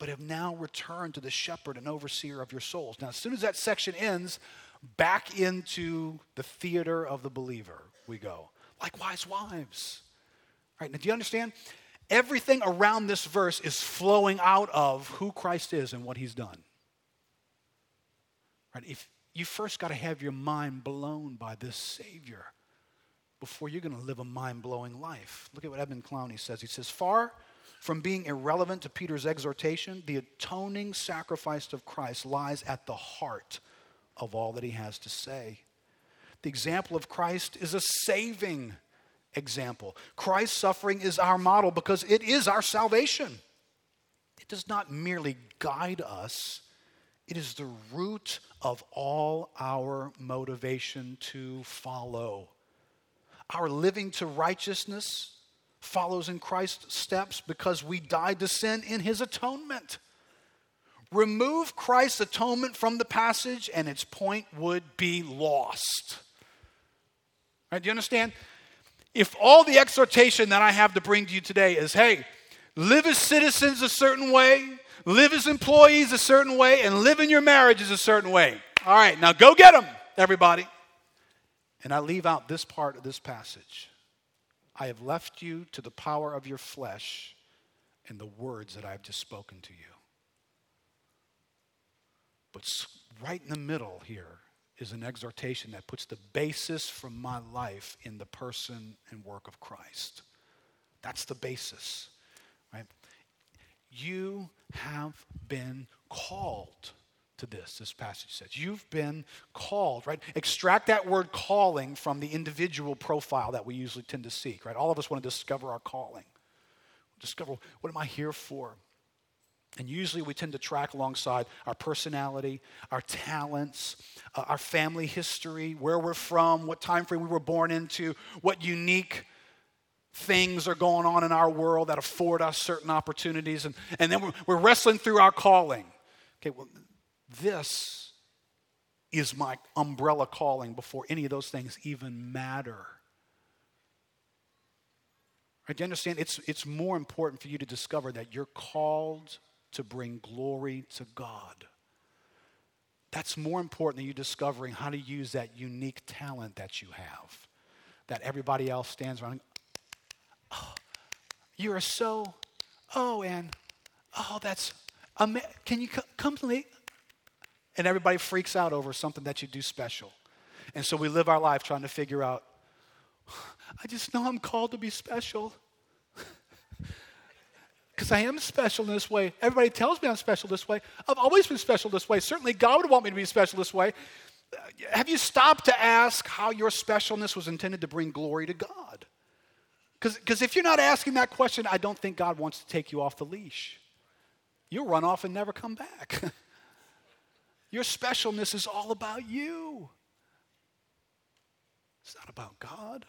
but have now returned to the shepherd and overseer of your souls. Now, as soon as that section ends, back into the theater of the believer we go. Likewise, wives. All right, now do you understand? Everything around this verse is flowing out of who Christ is and what he's done. Right? If you first got to have your mind blown by this Savior before you're going to live a mind blowing life. Look at what Edmund Clowney says. He says, Far from being irrelevant to Peter's exhortation, the atoning sacrifice of Christ lies at the heart of all that he has to say. The example of Christ is a saving example. Christ's suffering is our model because it is our salvation. It does not merely guide us, it is the root of all our motivation to follow. Our living to righteousness follows in Christ's steps because we died to sin in his atonement. Remove Christ's atonement from the passage, and its point would be lost. Right, do you understand? if all the exhortation that I have to bring to you today is hey, live as citizens a certain way, live as employees a certain way, and live in your marriages a certain way. All right, now go get them, everybody. And I leave out this part of this passage. I have left you to the power of your flesh and the words that I have just spoken to you. But right in the middle here is an exhortation that puts the basis for my life in the person and work of Christ. That's the basis, right? You have been called to this, this passage says. You've been called, right? Extract that word calling from the individual profile that we usually tend to seek, right? All of us want to discover our calling. Discover what am I here for? And usually we tend to track alongside our personality, our talents, uh, our family history, where we're from, what time frame we were born into, what unique things are going on in our world that afford us certain opportunities. And, and then we're, we're wrestling through our calling. Okay, well, this is my umbrella calling before any of those things even matter. Right, do you understand? It's, it's more important for you to discover that you're called to bring glory to God. That's more important than you discovering how to use that unique talent that you have, that everybody else stands around. Oh, you are so, oh, and oh, that's, ama- can you c- come to me? And everybody freaks out over something that you do special. And so we live our life trying to figure out I just know I'm called to be special. Because I am special in this way. Everybody tells me I'm special this way. I've always been special this way. Certainly, God would want me to be special this way. Have you stopped to ask how your specialness was intended to bring glory to God? Because if you're not asking that question, I don't think God wants to take you off the leash. You'll run off and never come back. your specialness is all about you, it's not about God.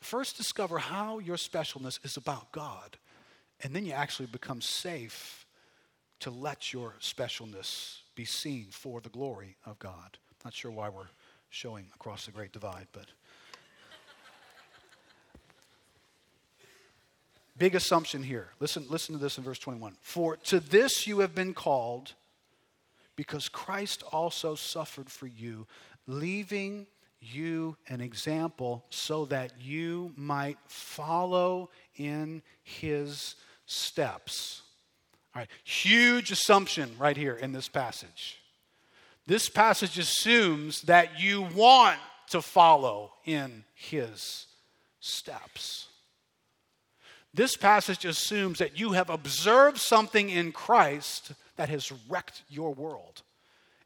First, discover how your specialness is about God, and then you actually become safe to let your specialness be seen for the glory of God. Not sure why we're showing across the Great Divide, but. Big assumption here. Listen, listen to this in verse 21. For to this you have been called, because Christ also suffered for you, leaving you an example so that you might follow in his steps. All right, huge assumption right here in this passage. This passage assumes that you want to follow in his steps. This passage assumes that you have observed something in Christ that has wrecked your world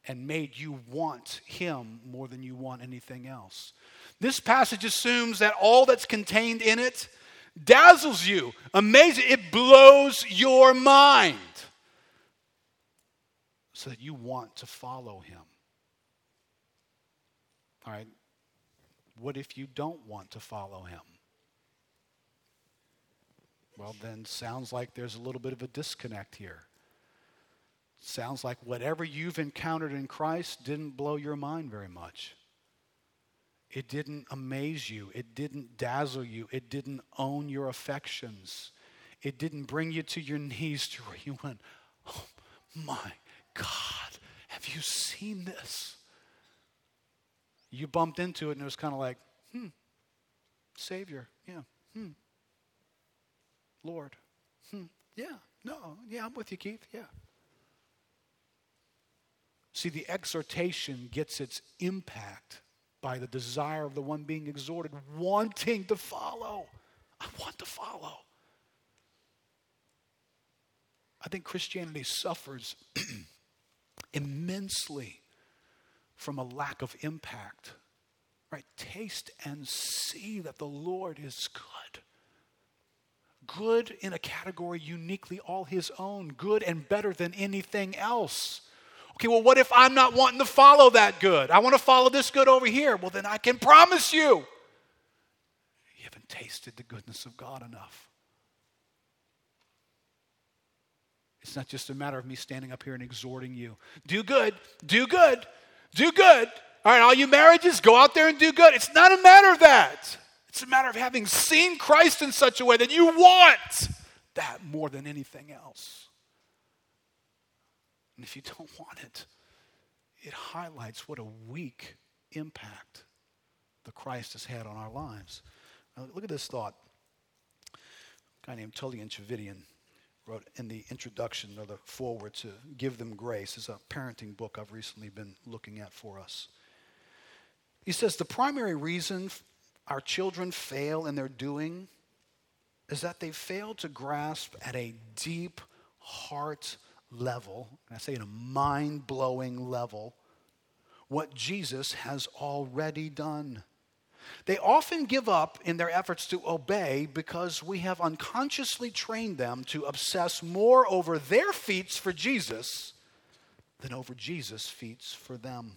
and made you want Him more than you want anything else. This passage assumes that all that's contained in it dazzles you, amazing, it blows your mind so that you want to follow Him. All right, what if you don't want to follow Him? Well, then sounds like there's a little bit of a disconnect here. Sounds like whatever you've encountered in Christ didn't blow your mind very much. It didn't amaze you. It didn't dazzle you. It didn't own your affections. It didn't bring you to your knees to where you went, Oh my God, have you seen this? You bumped into it and it was kind of like, Hmm, Savior, yeah, hmm, Lord, hmm, yeah, no, yeah, I'm with you, Keith, yeah. See, the exhortation gets its impact by the desire of the one being exhorted, wanting to follow. I want to follow. I think Christianity suffers immensely from a lack of impact. Right? Taste and see that the Lord is good. Good in a category uniquely all his own, good and better than anything else. Okay, well, what if I'm not wanting to follow that good? I want to follow this good over here. Well, then I can promise you, you haven't tasted the goodness of God enough. It's not just a matter of me standing up here and exhorting you. Do good, do good, do good. All right, all you marriages, go out there and do good. It's not a matter of that. It's a matter of having seen Christ in such a way that you want that more than anything else. And if you don't want it, it highlights what a weak impact the Christ has had on our lives. Now, look at this thought. A guy named Tullian Tchividjian wrote in the introduction or the foreword to Give Them Grace. It's a parenting book I've recently been looking at for us. He says the primary reason our children fail in their doing is that they fail to grasp at a deep heart level, and I say in a mind blowing level, what Jesus has already done. They often give up in their efforts to obey because we have unconsciously trained them to obsess more over their feats for Jesus than over Jesus' feats for them.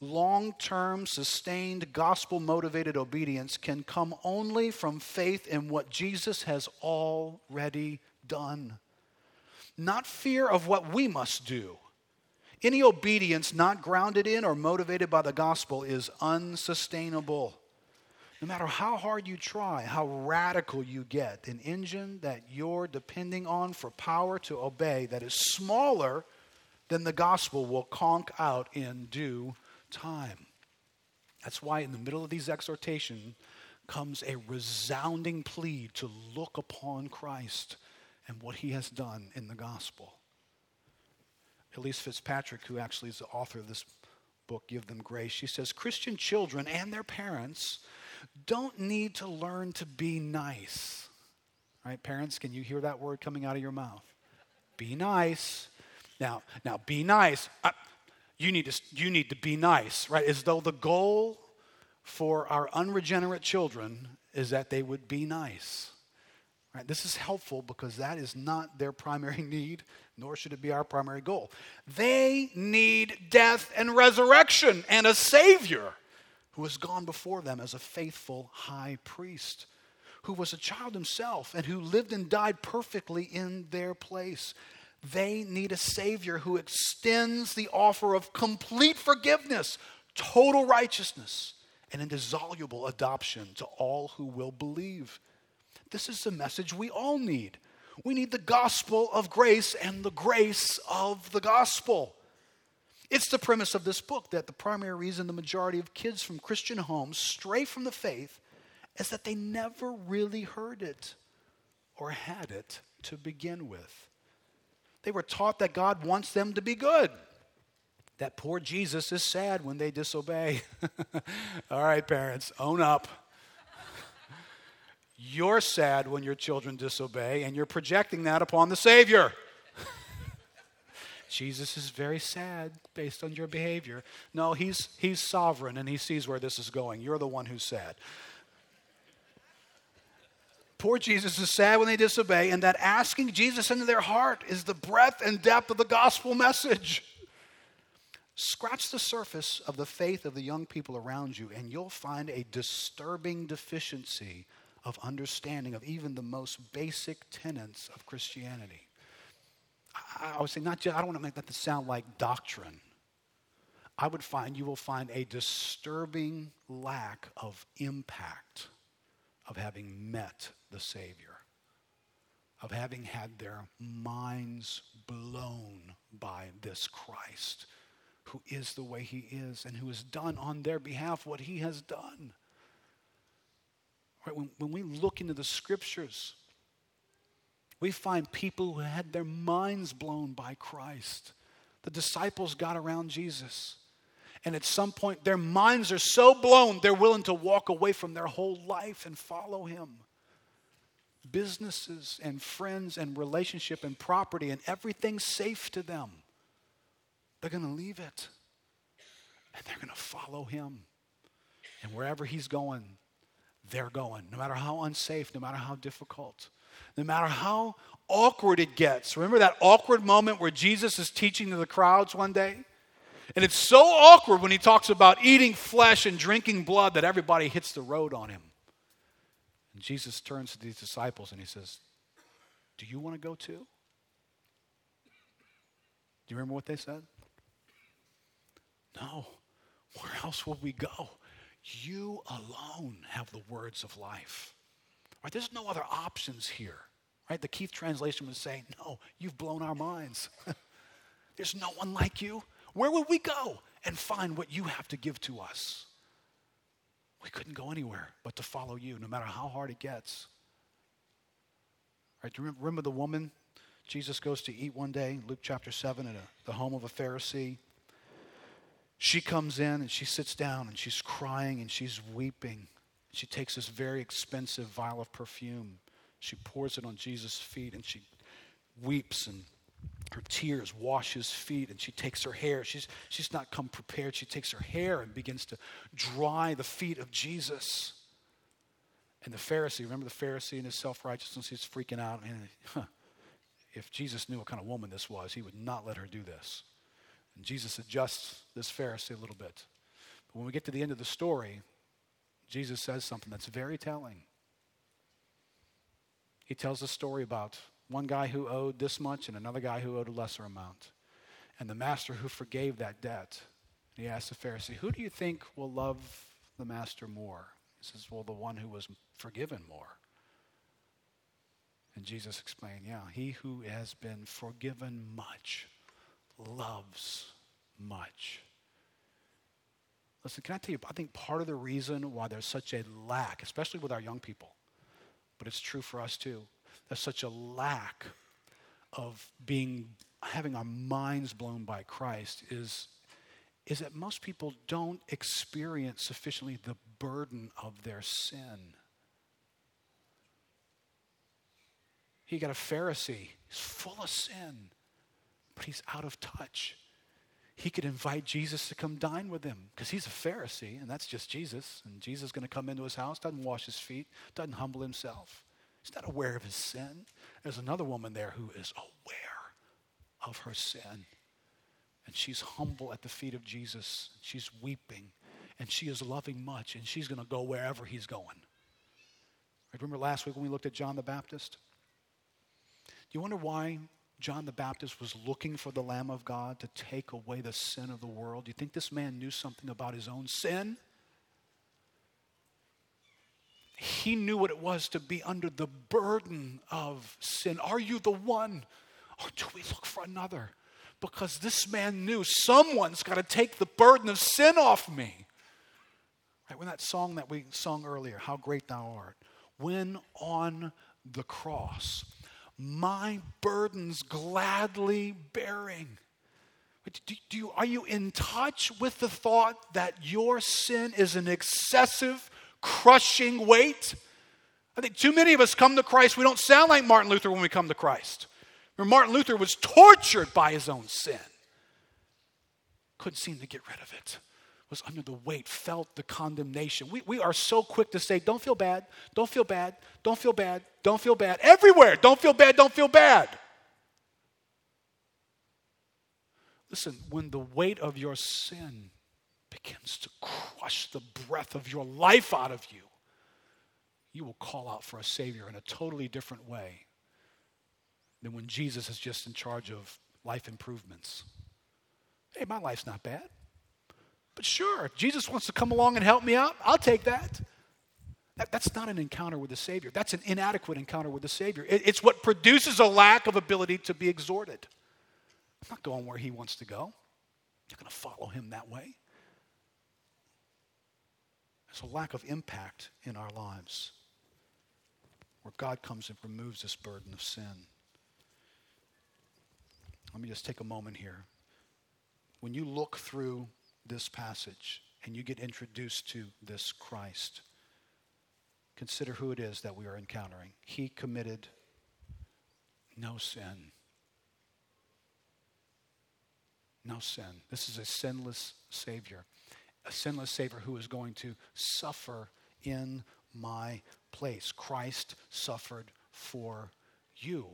Long term, sustained, gospel motivated obedience can come only from faith in what Jesus has already done not fear of what we must do. Any obedience not grounded in or motivated by the gospel is unsustainable. No matter how hard you try, how radical you get, an engine that you're depending on for power to obey that is smaller than the gospel will conk out in due time. That's why, in the middle of these exhortations, comes a resounding plea to look upon Christ and what he has done in the gospel. Elyse Fitzpatrick, who actually is the author of this book, Give Them Grace. She says Christian children and their parents don't need to learn to be nice. Right, parents, can you hear that word coming out of your mouth? Be nice. Now, now be nice. Uh, you need to you need to be nice, right? As though the goal for our unregenerate children is that they would be nice. Right? This is helpful because that is not their primary need, nor should it be our primary goal. They need death and resurrection and a Savior who has gone before them as a faithful high priest, who was a child himself and who lived and died perfectly in their place. They need a Savior who extends the offer of complete forgiveness, total righteousness, and indissoluble adoption to all who will believe. This is the message we all need. We need the gospel of grace and the grace of the gospel. It's the premise of this book that the primary reason the majority of kids from Christian homes stray from the faith is that they never really heard it or had it to begin with. They were taught that God wants them to be good, that poor Jesus is sad when they disobey. All right, parents, own up. You're sad when your children disobey, and you're projecting that upon the Savior. Jesus is very sad based on your behavior. No, he's, he's sovereign and he sees where this is going. You're the one who's sad. Poor Jesus is sad when they disobey, and that asking Jesus into their heart is the breadth and depth of the gospel message. Scratch the surface of the faith of the young people around you, and you'll find a disturbing deficiency of understanding of even the most basic tenets of Christianity. I, I would say, not just, I don't want to make that sound like doctrine. I would find you will find a disturbing lack of impact of having met the Savior, of having had their minds blown by this Christ who is the way he is and who has done on their behalf what he has done. Right? When, when we look into the scriptures, we find people who had their minds blown by Christ. The disciples got around Jesus. And at some point, their minds are so blown, they're willing to walk away from their whole life and follow him. Businesses and friends and relationship and property and everything safe to them. They're going to leave it. And they're going to follow him. And wherever he's going, they're going, no matter how unsafe, no matter how difficult, no matter how awkward it gets. Remember that awkward moment where Jesus is teaching to the crowds one day? And it's so awkward when he talks about eating flesh and drinking blood that everybody hits the road on him. And Jesus turns to these disciples and he says, Do you want to go too? Do you remember what they said? No. Where else will we go? You alone have the words of life. Right? There's no other options here. Right? The Keith translation was saying, No, you've blown our minds. There's no one like you. Where would we go and find what you have to give to us? We couldn't go anywhere but to follow you, no matter how hard it gets. Right? Do you remember the woman Jesus goes to eat one day, Luke chapter 7, at a, the home of a Pharisee? She comes in and she sits down and she's crying and she's weeping. She takes this very expensive vial of perfume. She pours it on Jesus' feet and she weeps and her tears wash his feet and she takes her hair. She's, she's not come prepared. She takes her hair and begins to dry the feet of Jesus. And the Pharisee, remember the Pharisee and his self righteousness? He's freaking out. And huh, if Jesus knew what kind of woman this was, he would not let her do this. And Jesus adjusts this Pharisee a little bit. But when we get to the end of the story, Jesus says something that's very telling. He tells a story about one guy who owed this much and another guy who owed a lesser amount. And the master who forgave that debt, he asked the Pharisee, Who do you think will love the master more? He says, Well, the one who was forgiven more. And Jesus explained, Yeah, he who has been forgiven much loves much. Listen, can I tell you, I think part of the reason why there's such a lack, especially with our young people, but it's true for us too, there's such a lack of being having our minds blown by Christ is is that most people don't experience sufficiently the burden of their sin. You got a Pharisee, he's full of sin, but he's out of touch. He could invite Jesus to come dine with him because he's a Pharisee, and that's just Jesus. And Jesus is going to come into his house, doesn't wash his feet, doesn't humble himself. He's not aware of his sin. There's another woman there who is aware of her sin. And she's humble at the feet of Jesus. She's weeping, and she is loving much, and she's going to go wherever he's going. Remember last week when we looked at John the Baptist? Do you wonder why John the Baptist was looking for the Lamb of God to take away the sin of the world? Do you think this man knew something about his own sin? He knew what it was to be under the burden of sin. Are you the one? Or do we look for another? Because this man knew someone's got to take the burden of sin off me. Right, when that song that we sung earlier, How Great Thou Art, when on the cross, my burdens gladly bearing. Do, do you, are you in touch with the thought that your sin is an excessive, crushing weight? I think too many of us come to Christ. We don't sound like Martin Luther when we come to Christ. Remember, Martin Luther was tortured by his own sin, couldn't seem to get rid of it was under the weight, felt the condemnation. We, we are so quick to say, don't feel bad, don't feel bad, don't feel bad, don't feel bad. Everywhere, don't feel bad, don't feel bad. Listen, when the weight of your sin begins to crush the breath of your life out of you, you will call out for a Savior in a totally different way than when Jesus is just in charge of life improvements. Hey, my life's not bad. But sure, if Jesus wants to come along and help me out, I'll take that. that that's not an encounter with the Savior. That's an inadequate encounter with the Savior. It, it's what produces a lack of ability to be exhorted. I'm not going where He wants to go. I'm not going to follow Him that way. There's a lack of impact in our lives where God comes and removes this burden of sin. Let me just take a moment here. When you look through this passage and you get introduced to this Christ, consider who it is that we are encountering. He committed no sin. No sin. This is a sinless Savior. A sinless Savior who is going to suffer in my place. Christ suffered for you.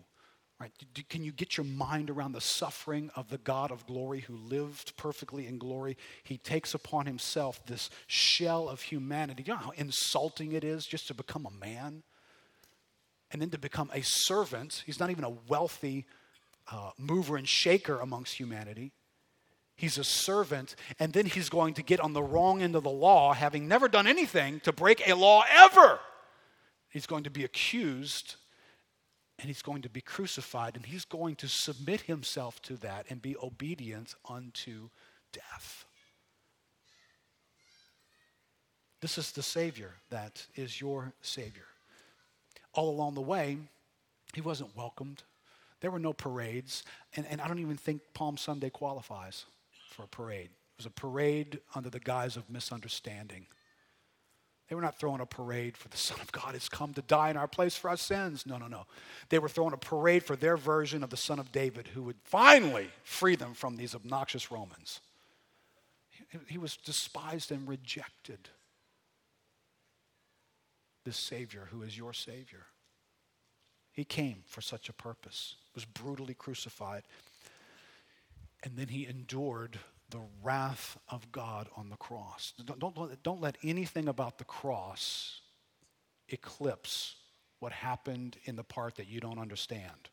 Right? Can you get your mind around the suffering of the God of glory who lived perfectly in glory? He takes upon himself this shell of humanity. Do You know how insulting it is just to become a man? And then to become a servant. He's not even a wealthy uh, mover and shaker amongst humanity. He's a servant, and then he's going to get on the wrong end of the law, having never done anything to break a law ever. He's going to be accused and he's going to be crucified, and he's going to submit himself to that and be obedient unto death. This is the Savior that is your Savior. All along the way, he wasn't welcomed. There were no parades, and, and I don't even think Palm Sunday qualifies for a parade. It was a parade under the guise of misunderstanding. They were not throwing a parade for the Son of God has come to die in our place for our sins. No, no, no. They were throwing a parade for their version of the Son of David who would finally free them from these obnoxious Romans. He, was despised and rejected. This Savior who is your Savior. He came for such a purpose, was brutally crucified, and then he endured the wrath of God on the cross. Don't, don't, don't let anything about the cross eclipse what happened in the part that you don't understand.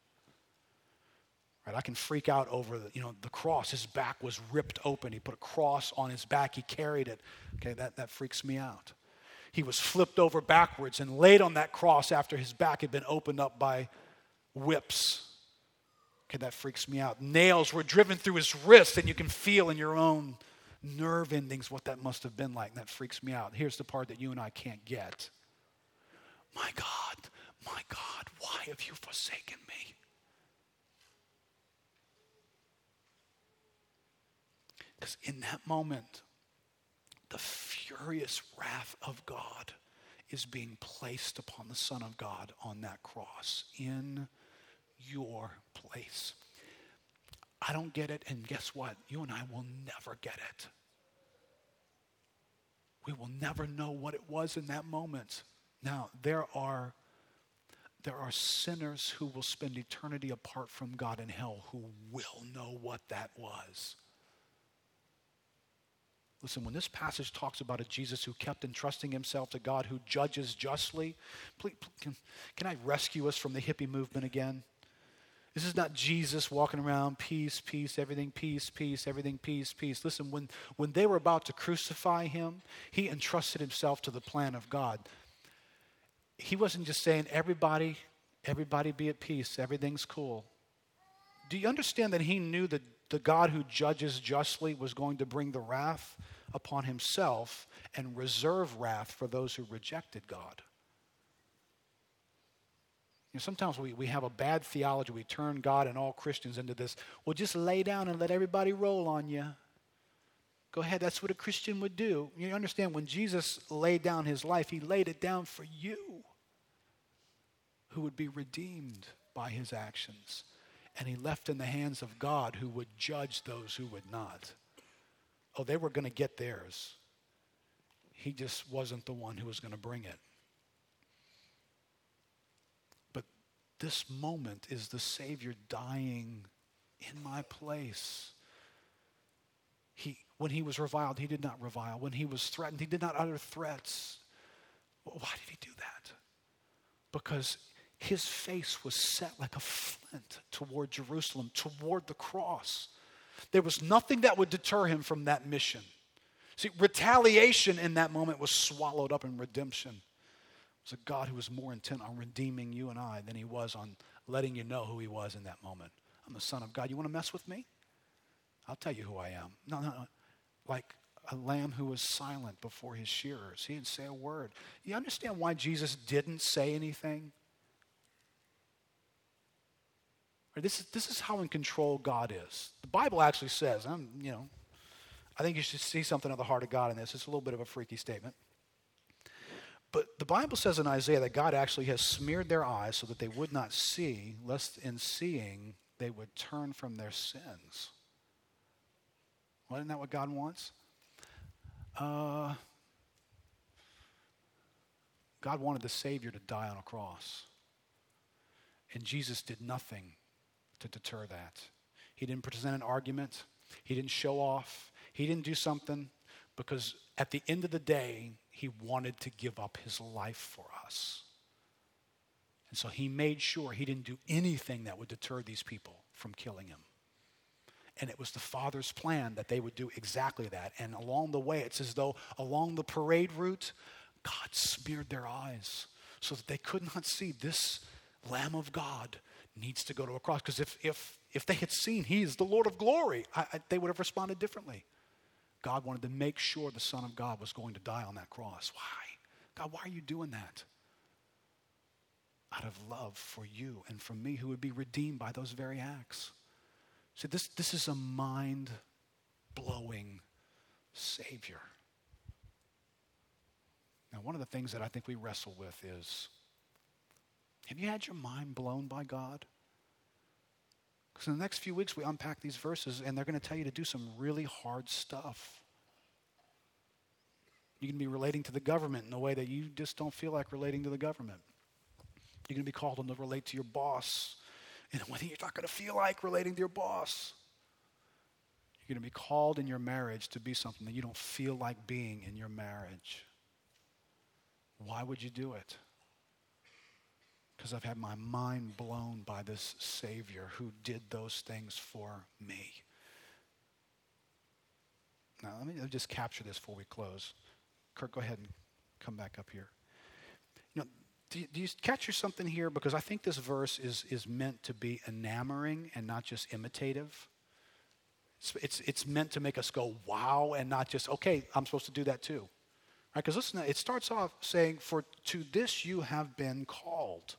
Right? I can freak out over the, you know, the cross. His back was ripped open. He put a cross on his back. He carried it. Okay, that, that freaks me out. He was flipped over backwards and laid on that cross after his back had been opened up by whips Okay, that freaks me out. Nails were driven through his wrist, and you can feel in your own nerve endings what that must have been like. And that freaks me out. Here's the part that you and I can't get. My God, my God, why have you forsaken me? Because in that moment, the furious wrath of God is being placed upon the Son of God on that cross in your place. I don't get it, and guess what? You and I will never get it. We will never know what it was in that moment. Now, there are there are sinners who will spend eternity apart from God in hell who will know what that was. Listen, when this passage talks about a Jesus who kept entrusting himself to God, who judges justly, please, can, can I rescue us from the hippie movement again? This is not Jesus walking around, peace, peace, everything, peace, peace, everything, peace, peace. Listen, when, when they were about to crucify him, he entrusted himself to the plan of God. He wasn't just saying, everybody, everybody be at peace, everything's cool. Do you understand that he knew that the God who judges justly was going to bring the wrath upon himself and reserve wrath for those who rejected God? You know, sometimes we, we have a bad theology. We turn God and all Christians into this, well, just lay down and let everybody roll on you. Go ahead, that's what a Christian would do. You understand, when Jesus laid down his life, he laid it down for you, who would be redeemed by his actions. And he left in the hands of God, who would judge those who would not. Oh, they were going to get theirs. He just wasn't the one who was going to bring it. This moment is the Savior dying in my place. He, when he was reviled, he did not revile. When he was threatened, he did not utter threats. Why did he do that? Because his face was set like a flint toward Jerusalem, toward the cross. There was nothing that would deter him from that mission. See, retaliation in that moment was swallowed up in redemption was a God who was more intent on redeeming you and I than he was on letting you know who he was in that moment. I'm the Son of God. You want to mess with me? I'll tell you who I am. No, no, no. Like a lamb who was silent before his shearers. He didn't say a word. You understand why Jesus didn't say anything? This is, this is how in control God is. The Bible actually says, I'm, you know, I think you should see something of the heart of God in this. It's a little bit of a freaky statement. But the Bible says in Isaiah that God actually has smeared their eyes so that they would not see, lest in seeing they would turn from their sins. Well, isn't that what God wants? Uh, God wanted the Savior to die on a cross. And Jesus did nothing to deter that. He didn't present an argument, He didn't show off, He didn't do something because at the end of the day, he wanted to give up his life for us. And so he made sure he didn't do anything that would deter these people from killing him. And it was the Father's plan that they would do exactly that. And along the way, it's as though along the parade route, God smeared their eyes so that they could not see this Lamb of God needs to go to a cross. Because if, if, if they had seen he is the Lord of glory, I, I, they would have responded differently. God wanted to make sure the Son of God was going to die on that cross. Why? God, why are you doing that? Out of love for you and for me who would be redeemed by those very acts. See, this, this is a mind blowing Savior. Now, one of the things that I think we wrestle with is have you had your mind blown by God? Because in the next few weeks, we unpack these verses, and they're going to tell you to do some really hard stuff. You're going to be relating to the government in a way that you just don't feel like relating to the government. You're going to be called on to relate to your boss in a way that you're not going to feel like relating to your boss. You're going to be called in your marriage to be something that you don't feel like being in your marriage. Why would you do it? Because I've had my mind blown by this Savior who did those things for me. Now, let me just capture this before we close. Kirk, go ahead and come back up here. You know, do you, do you capture something here? Because I think this verse is, is meant to be enamoring and not just imitative. It's, it's, it's meant to make us go, wow, and not just, okay, I'm supposed to do that too. Right? Because listen, it starts off saying, For to this you have been called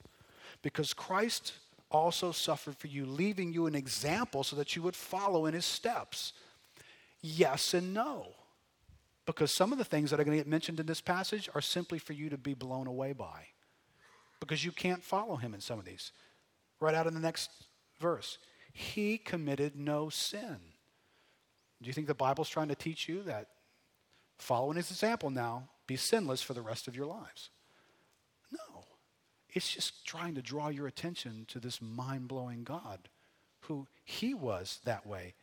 because Christ also suffered for you, leaving you an example so that you would follow in his steps. yes and no. Because some of the things that are going to get mentioned in this passage are simply for you to be blown away by. Because you can't follow him in some of these. Right out in the next verse. He committed no sin. Do you think the Bible's trying to teach you that following his example now, be sinless for the rest of your lives? It's just trying to draw your attention to this mind blowing God who he was that way.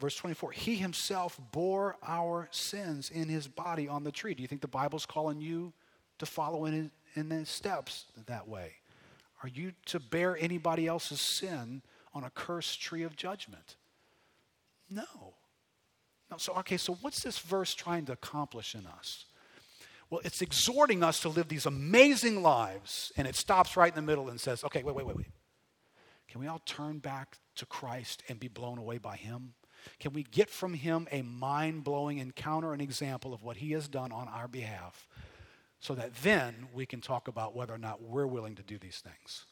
Verse 24, he himself bore our sins in his body on the tree. Do you think the Bible's calling you to follow in in his steps that way? Are you to bear anybody else's sin on a cursed tree of judgment? No. No. So, okay, so what's this verse trying to accomplish in us? Well, it's exhorting us to live these amazing lives, and it stops right in the middle and says, okay, wait, wait, wait, wait. Can we all turn back to Christ and be blown away by Him? Can we get from Him a mind blowing encounter, an example of what He has done on our behalf, so that then we can talk about whether or not we're willing to do these things?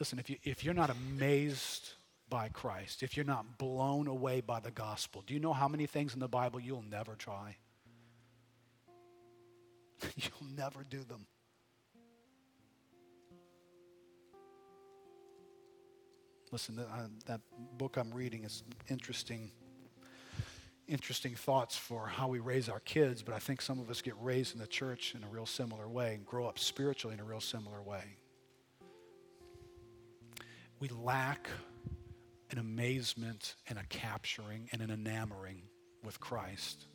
Listen, if, you, if you're not amazed by Christ, if you're not blown away by the gospel, do you know how many things in the Bible you'll never try? you'll never do them. Listen, uh, that book I'm reading is interesting, interesting thoughts for how we raise our kids, but I think some of us get raised in the church in a real similar way and grow up spiritually in a real similar way. We lack an amazement and a capturing and an enamoring with Christ.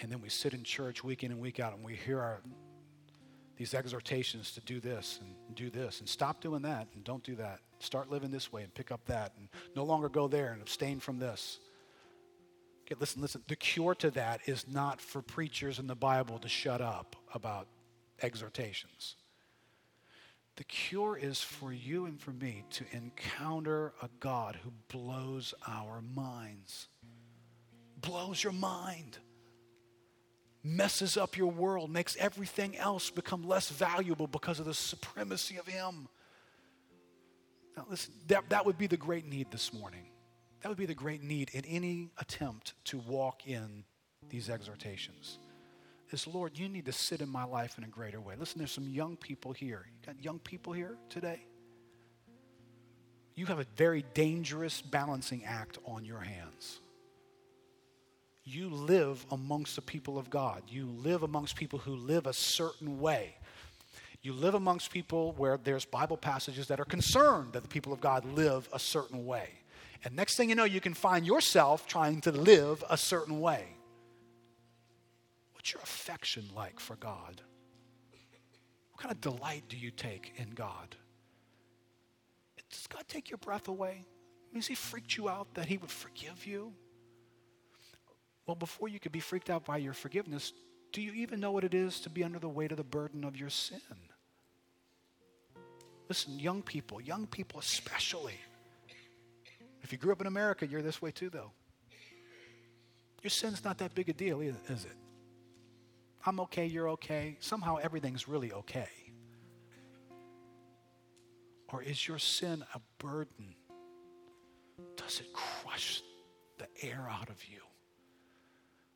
And then we sit in church week in and week out and we hear our, these exhortations to do this and do this and stop doing that and don't do that. Start living this way and pick up that and no longer go there and abstain from this. Okay, listen, listen. The cure to that is not for preachers in the Bible to shut up about exhortations. The cure is for you and for me to encounter a God who blows our minds. Blows your mind. Messes up your world, makes everything else become less valuable because of the supremacy of Him. Now, listen, that, that would be the great need this morning. That would be the great need in any attempt to walk in these exhortations. Is Lord, you need to sit in my life in a greater way. Listen, there's some young people here. You got young people here today? You have a very dangerous balancing act on your hands. You live amongst the people of God. You live amongst people who live a certain way. You live amongst people where there's Bible passages that are concerned that the people of God live a certain way. And next thing you know, you can find yourself trying to live a certain way. What's your affection like for God? What kind of delight do you take in God? Does God take your breath away? Has He freaked you out that He would forgive you? Well, before you could be freaked out by your forgiveness, do you even know what it is to be under the weight of the burden of your sin? Listen, young people, young people especially. If you grew up in America, you're this way too, though. Your sin's not that big a deal, is it? I'm okay, you're okay. Somehow everything's really okay. Or is your sin a burden? Does it crush the air out of you?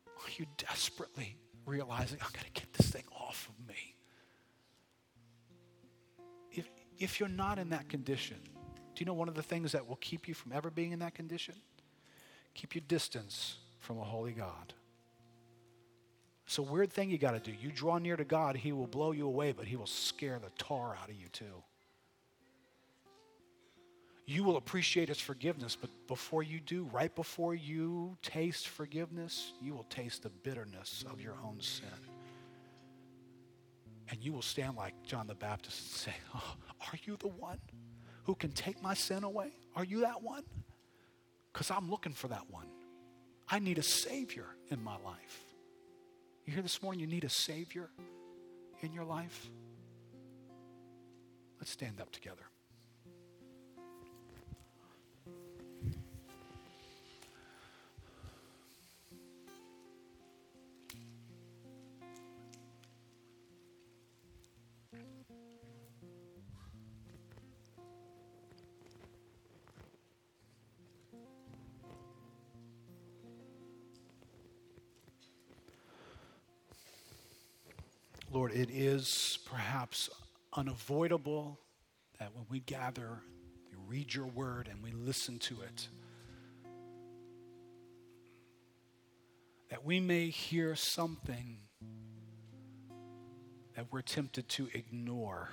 Are you desperately realizing, I've got to get this thing off of me? if you're not in that condition, do you know one of the things that will keep you from ever being in that condition? Keep your distance from a holy God. It's a weird thing you got to do. You draw near to God, He will blow you away, but He will scare the tar out of you too. You will appreciate His forgiveness, but before you do, right before you taste forgiveness, you will taste the bitterness of your own sin. And you will stand like John the Baptist and say, oh, Are you the one who can take my sin away? Are you that one? Because I'm looking for that one. I need a Savior in my life. You hear this morning, you need a Savior in your life? Let's stand up together. Lord, it is perhaps unavoidable that when we gather, we read your word and we listen to it, that we may hear something that we're tempted to ignore.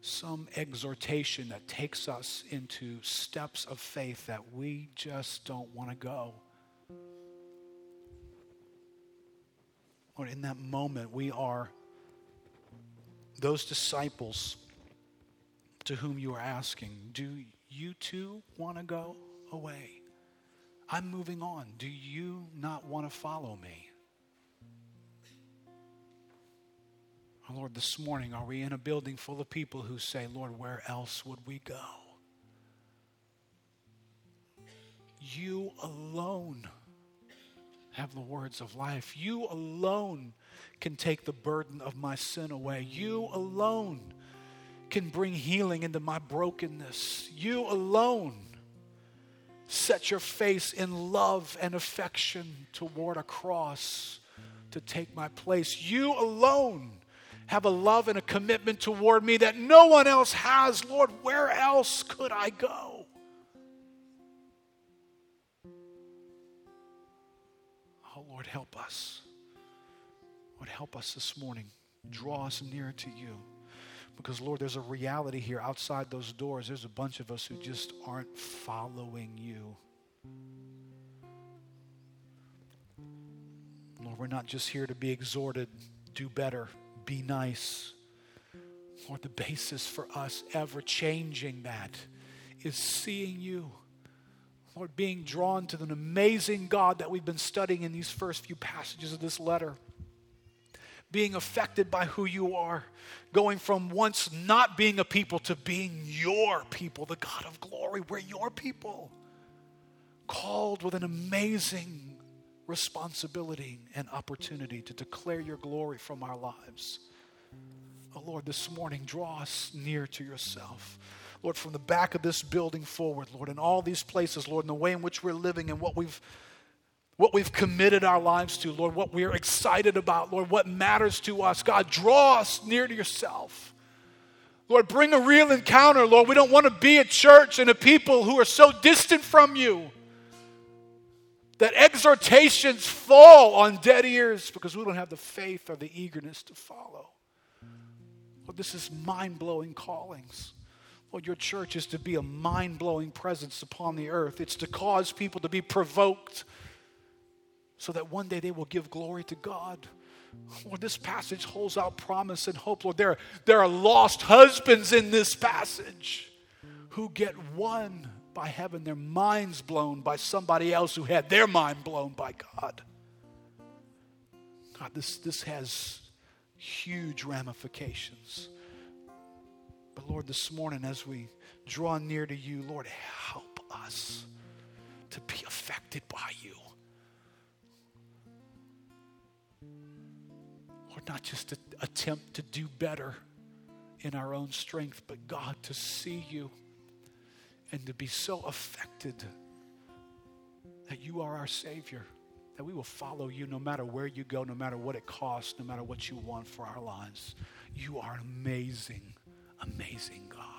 Some exhortation that takes us into steps of faith that we just don't want to go. Lord, in that moment, we are those disciples to whom you are asking, Do you too want to go away? I'm moving on. Do you not want to follow me? Oh, Lord, this morning, are we in a building full of people who say, Lord, where else would we go? You alone have the words of life. You alone can take the burden of my sin away. You alone can bring healing into my brokenness. You alone set your face in love and affection toward a cross to take my place. You alone have a love and a commitment toward me that no one else has. Lord, where else could I go? Oh, Lord, help us. Lord, help us this morning. Draw us nearer to you. Because, Lord, there's a reality here outside those doors. There's a bunch of us who just aren't following you. Lord, we're not just here to be exhorted, do better, be nice. Lord, the basis for us ever changing that is seeing you. Lord, being drawn to an amazing God that we've been studying in these first few passages of this letter being affected by who you are, going from once not being a people to being your people, the God of glory. We're your people, called with an amazing responsibility and opportunity to declare your glory from our lives. Oh Lord, this morning, draw us near to yourself. Lord, from the back of this building forward, Lord, in all these places, Lord, in the way in which we're living and what we've what we've committed our lives to, Lord, what we're excited about, Lord, what matters to us. God, draw us near to yourself. Lord, bring a real encounter, Lord. We don't want to be a church and a people who are so distant from you that exhortations fall on dead ears because we don't have the faith or the eagerness to follow. Lord, this is mind blowing callings. Your church is to be a mind blowing presence upon the earth, it's to cause people to be provoked so that one day they will give glory to God. Lord, this passage holds out promise and hope. Lord, there, there are lost husbands in this passage who get won by heaven, their minds blown by somebody else who had their mind blown by God. God, this, this has huge ramifications. But Lord, this morning as we draw near to you, Lord, help us to be affected by you. Lord, not just to attempt to do better in our own strength, but God, to see you and to be so affected that you are our Savior, that we will follow you no matter where you go, no matter what it costs, no matter what you want for our lives. You are amazing, amazing God.